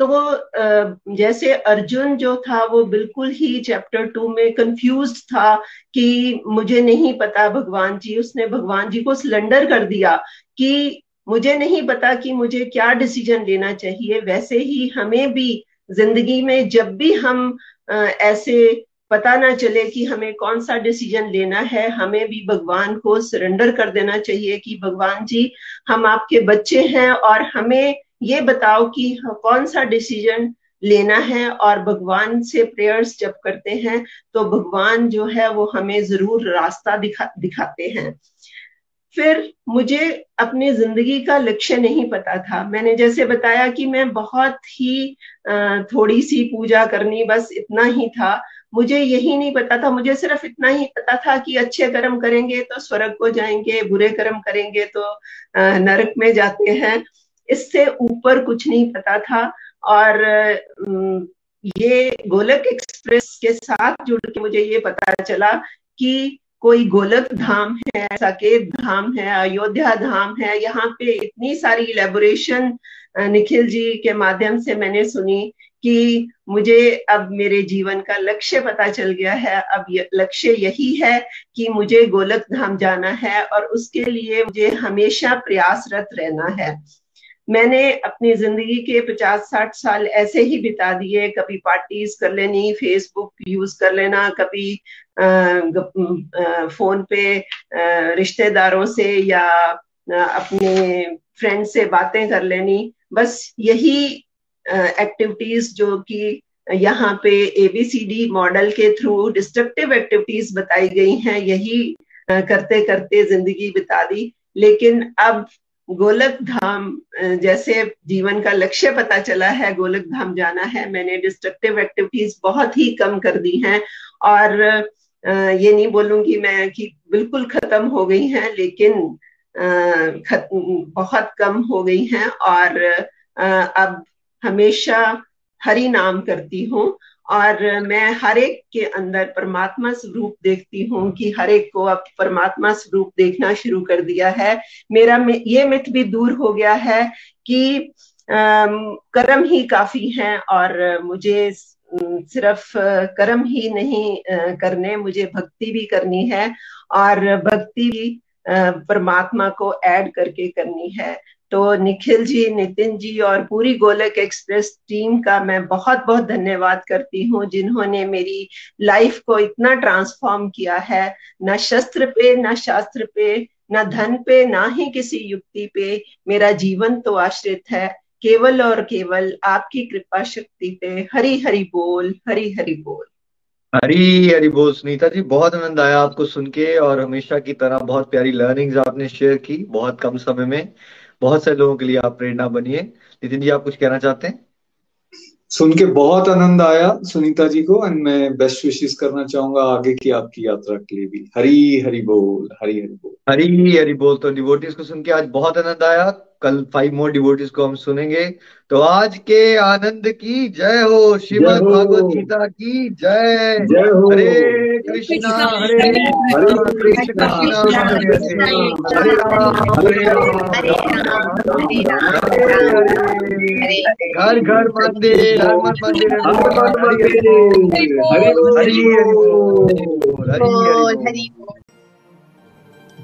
तो वो जैसे अर्जुन जो था, वो बिल्कुल ही चैप्टर टू में कंफ्यूज था कि मुझे नहीं पता भगवान जी, उसने भगवान जी को सिलेंडर कर दिया कि मुझे नहीं पता कि मुझे क्या डिसीज़न लेना चाहिए। वैसे ही हमें भी ज़िंदगी में जब भी हम ऐसे पता ना चले कि हमें कौन सा डिसीज़न लेना है, हमें भी भगवान को सरेंडर कर देना चाहिए कि भगवान जी, हम आपके बच्चे हैं और हमें ये बताओ कि कौन सा डिसीज़न लेना है और भगवान से प्रेयर्स जब करते हैं तो भगवान जो है वो हमें ज़रूर रास्ता दिखा, दिखाते हैं। फिर मुझे अपनी ज़िंदगी का लक्ष्य नहीं पता था। मैंने जैसे बताया कि मैं बहुत ही थोड़ी सी पूजा करनी बस इतना ही था। मुझे यही नहीं पता था। मुझे सिर्फ़ इतना ही पता था कि अच्छे कर्म करेंगे तो स्वर्ग को जाएँगे, बुरे कर्म करेंगे तो नरक में जाते हैं। इससे ऊपर कुछ नहीं पता था और ये गोलक एक्सप्रेस के साथ जुड़ के मुझे ये पता चला कि कोई गोलक धाम है, साकेत धाम है, अयोध्या धाम है, यहाँ पे इतनी सारी इलेबोरेशन निखिल जी के माध्यम से मैंने सुनी कि मुझे अब मेरे जीवन का लक्ष्य पता चल गया है। अब लक्ष्य यही है कि मुझे गोलक धाम जाना है और उसके लिए मुझे हमेशा प्रयासरत रहना है। मैंने अपनी ज़िंदगी के पचास साठ साल ऐसे ही बिता दिए। कभी पार्टीज़ कर लेनी फेसबुक यूज़ कर लेना कभी आ, आ, फ़ोन पे रिश्तेदारों से या अपने फ्रेंड से बातें कर लेनी। बस यही एक्टिविटीज़ जो कि यहाँ पे एबीसीडी मॉडल के थ्रू डिस्ट्रक्टिव एक्टिविटीज़ बताई गई हैं यही करते करते ज़िंदगी बिता दी। लेकिन अब गोलक धाम जैसे जीवन का लक्ष्य पता चला है, गोलक धाम जाना है, मैंने डिस्ट्रक्टिव एक्टिविटीज़ बहुत ही कम कर दी हैं। और ये नहीं बोलूँगी मैं कि बिल्कुल खत्म हो गई हैं, लेकिन बहुत कम हो गई हैं। और अब हमेशा हरी नाम करती हूँ। और मैं हर एक के अंदर परमात्मा स्वरूप देखती हूँ कि हर एक को अब परमात्मा स्वरूप देखना शुरू कर दिया है। मेरा ये मिथ भी दूर हो गया है कि कर्म ही काफ़ी है और मुझे सिर्फ़ कर्म ही नहीं करने, मुझे भक्ति भी करनी है और भक्ति भी परमात्मा को ऐड करके करनी है। तो निखिल जी, नितिन जी और पूरी गोलक एक्सप्रेस टीम का मैं बहुत बहुत धन्यवाद करती हूँ, जिन्होंने मेरी लाइफ को इतना ट्रांसफॉर्म किया है। न शस्त्र पे, न शास्त्र पे, न धन पे, ना ही किसी युक्ति पे मेरा जीवन तो आश्रित है। केवल और केवल आपकी कृपा शक्ति पे हरी हरी बोल हरी हरी बोल। हरी हरी बोल, सुनीता जी, बहुत आनंद आया आपको सुन के और हमेशा की तरह बहुत प्यारी लर्निंग्स आपने शेयर की बहुत कम समय में। बहुत सारे लोगों के लिए आप प्रेरणा बनिए। नितिन जी आप कुछ कहना चाहते हैं? सुन के बहुत आनंद आया सुनीता जी को एंड मैं बेस्ट विशेष करना चाहूँगा आगे की आपकी यात्रा के लिए भी। हरी हरी बोल हरी हरी बोल। हरी हरी बोल तो डिवोटीज को सुन के आज बहुत आनंद आया। कल फाइव मोर डिवोटीज को हम सुनेंगे तो आज के आनंद की जय हो श्रीमद भागवत गीता की जय जय हो हरे कृष्णा हरे हरे कृष्णा हरे हरे हरे राम हरे राम हरे राम हरे राम हरे हरे हरे घर घर मंदिर हर मंदिर हर मंदिर हरि हरि हरि हरि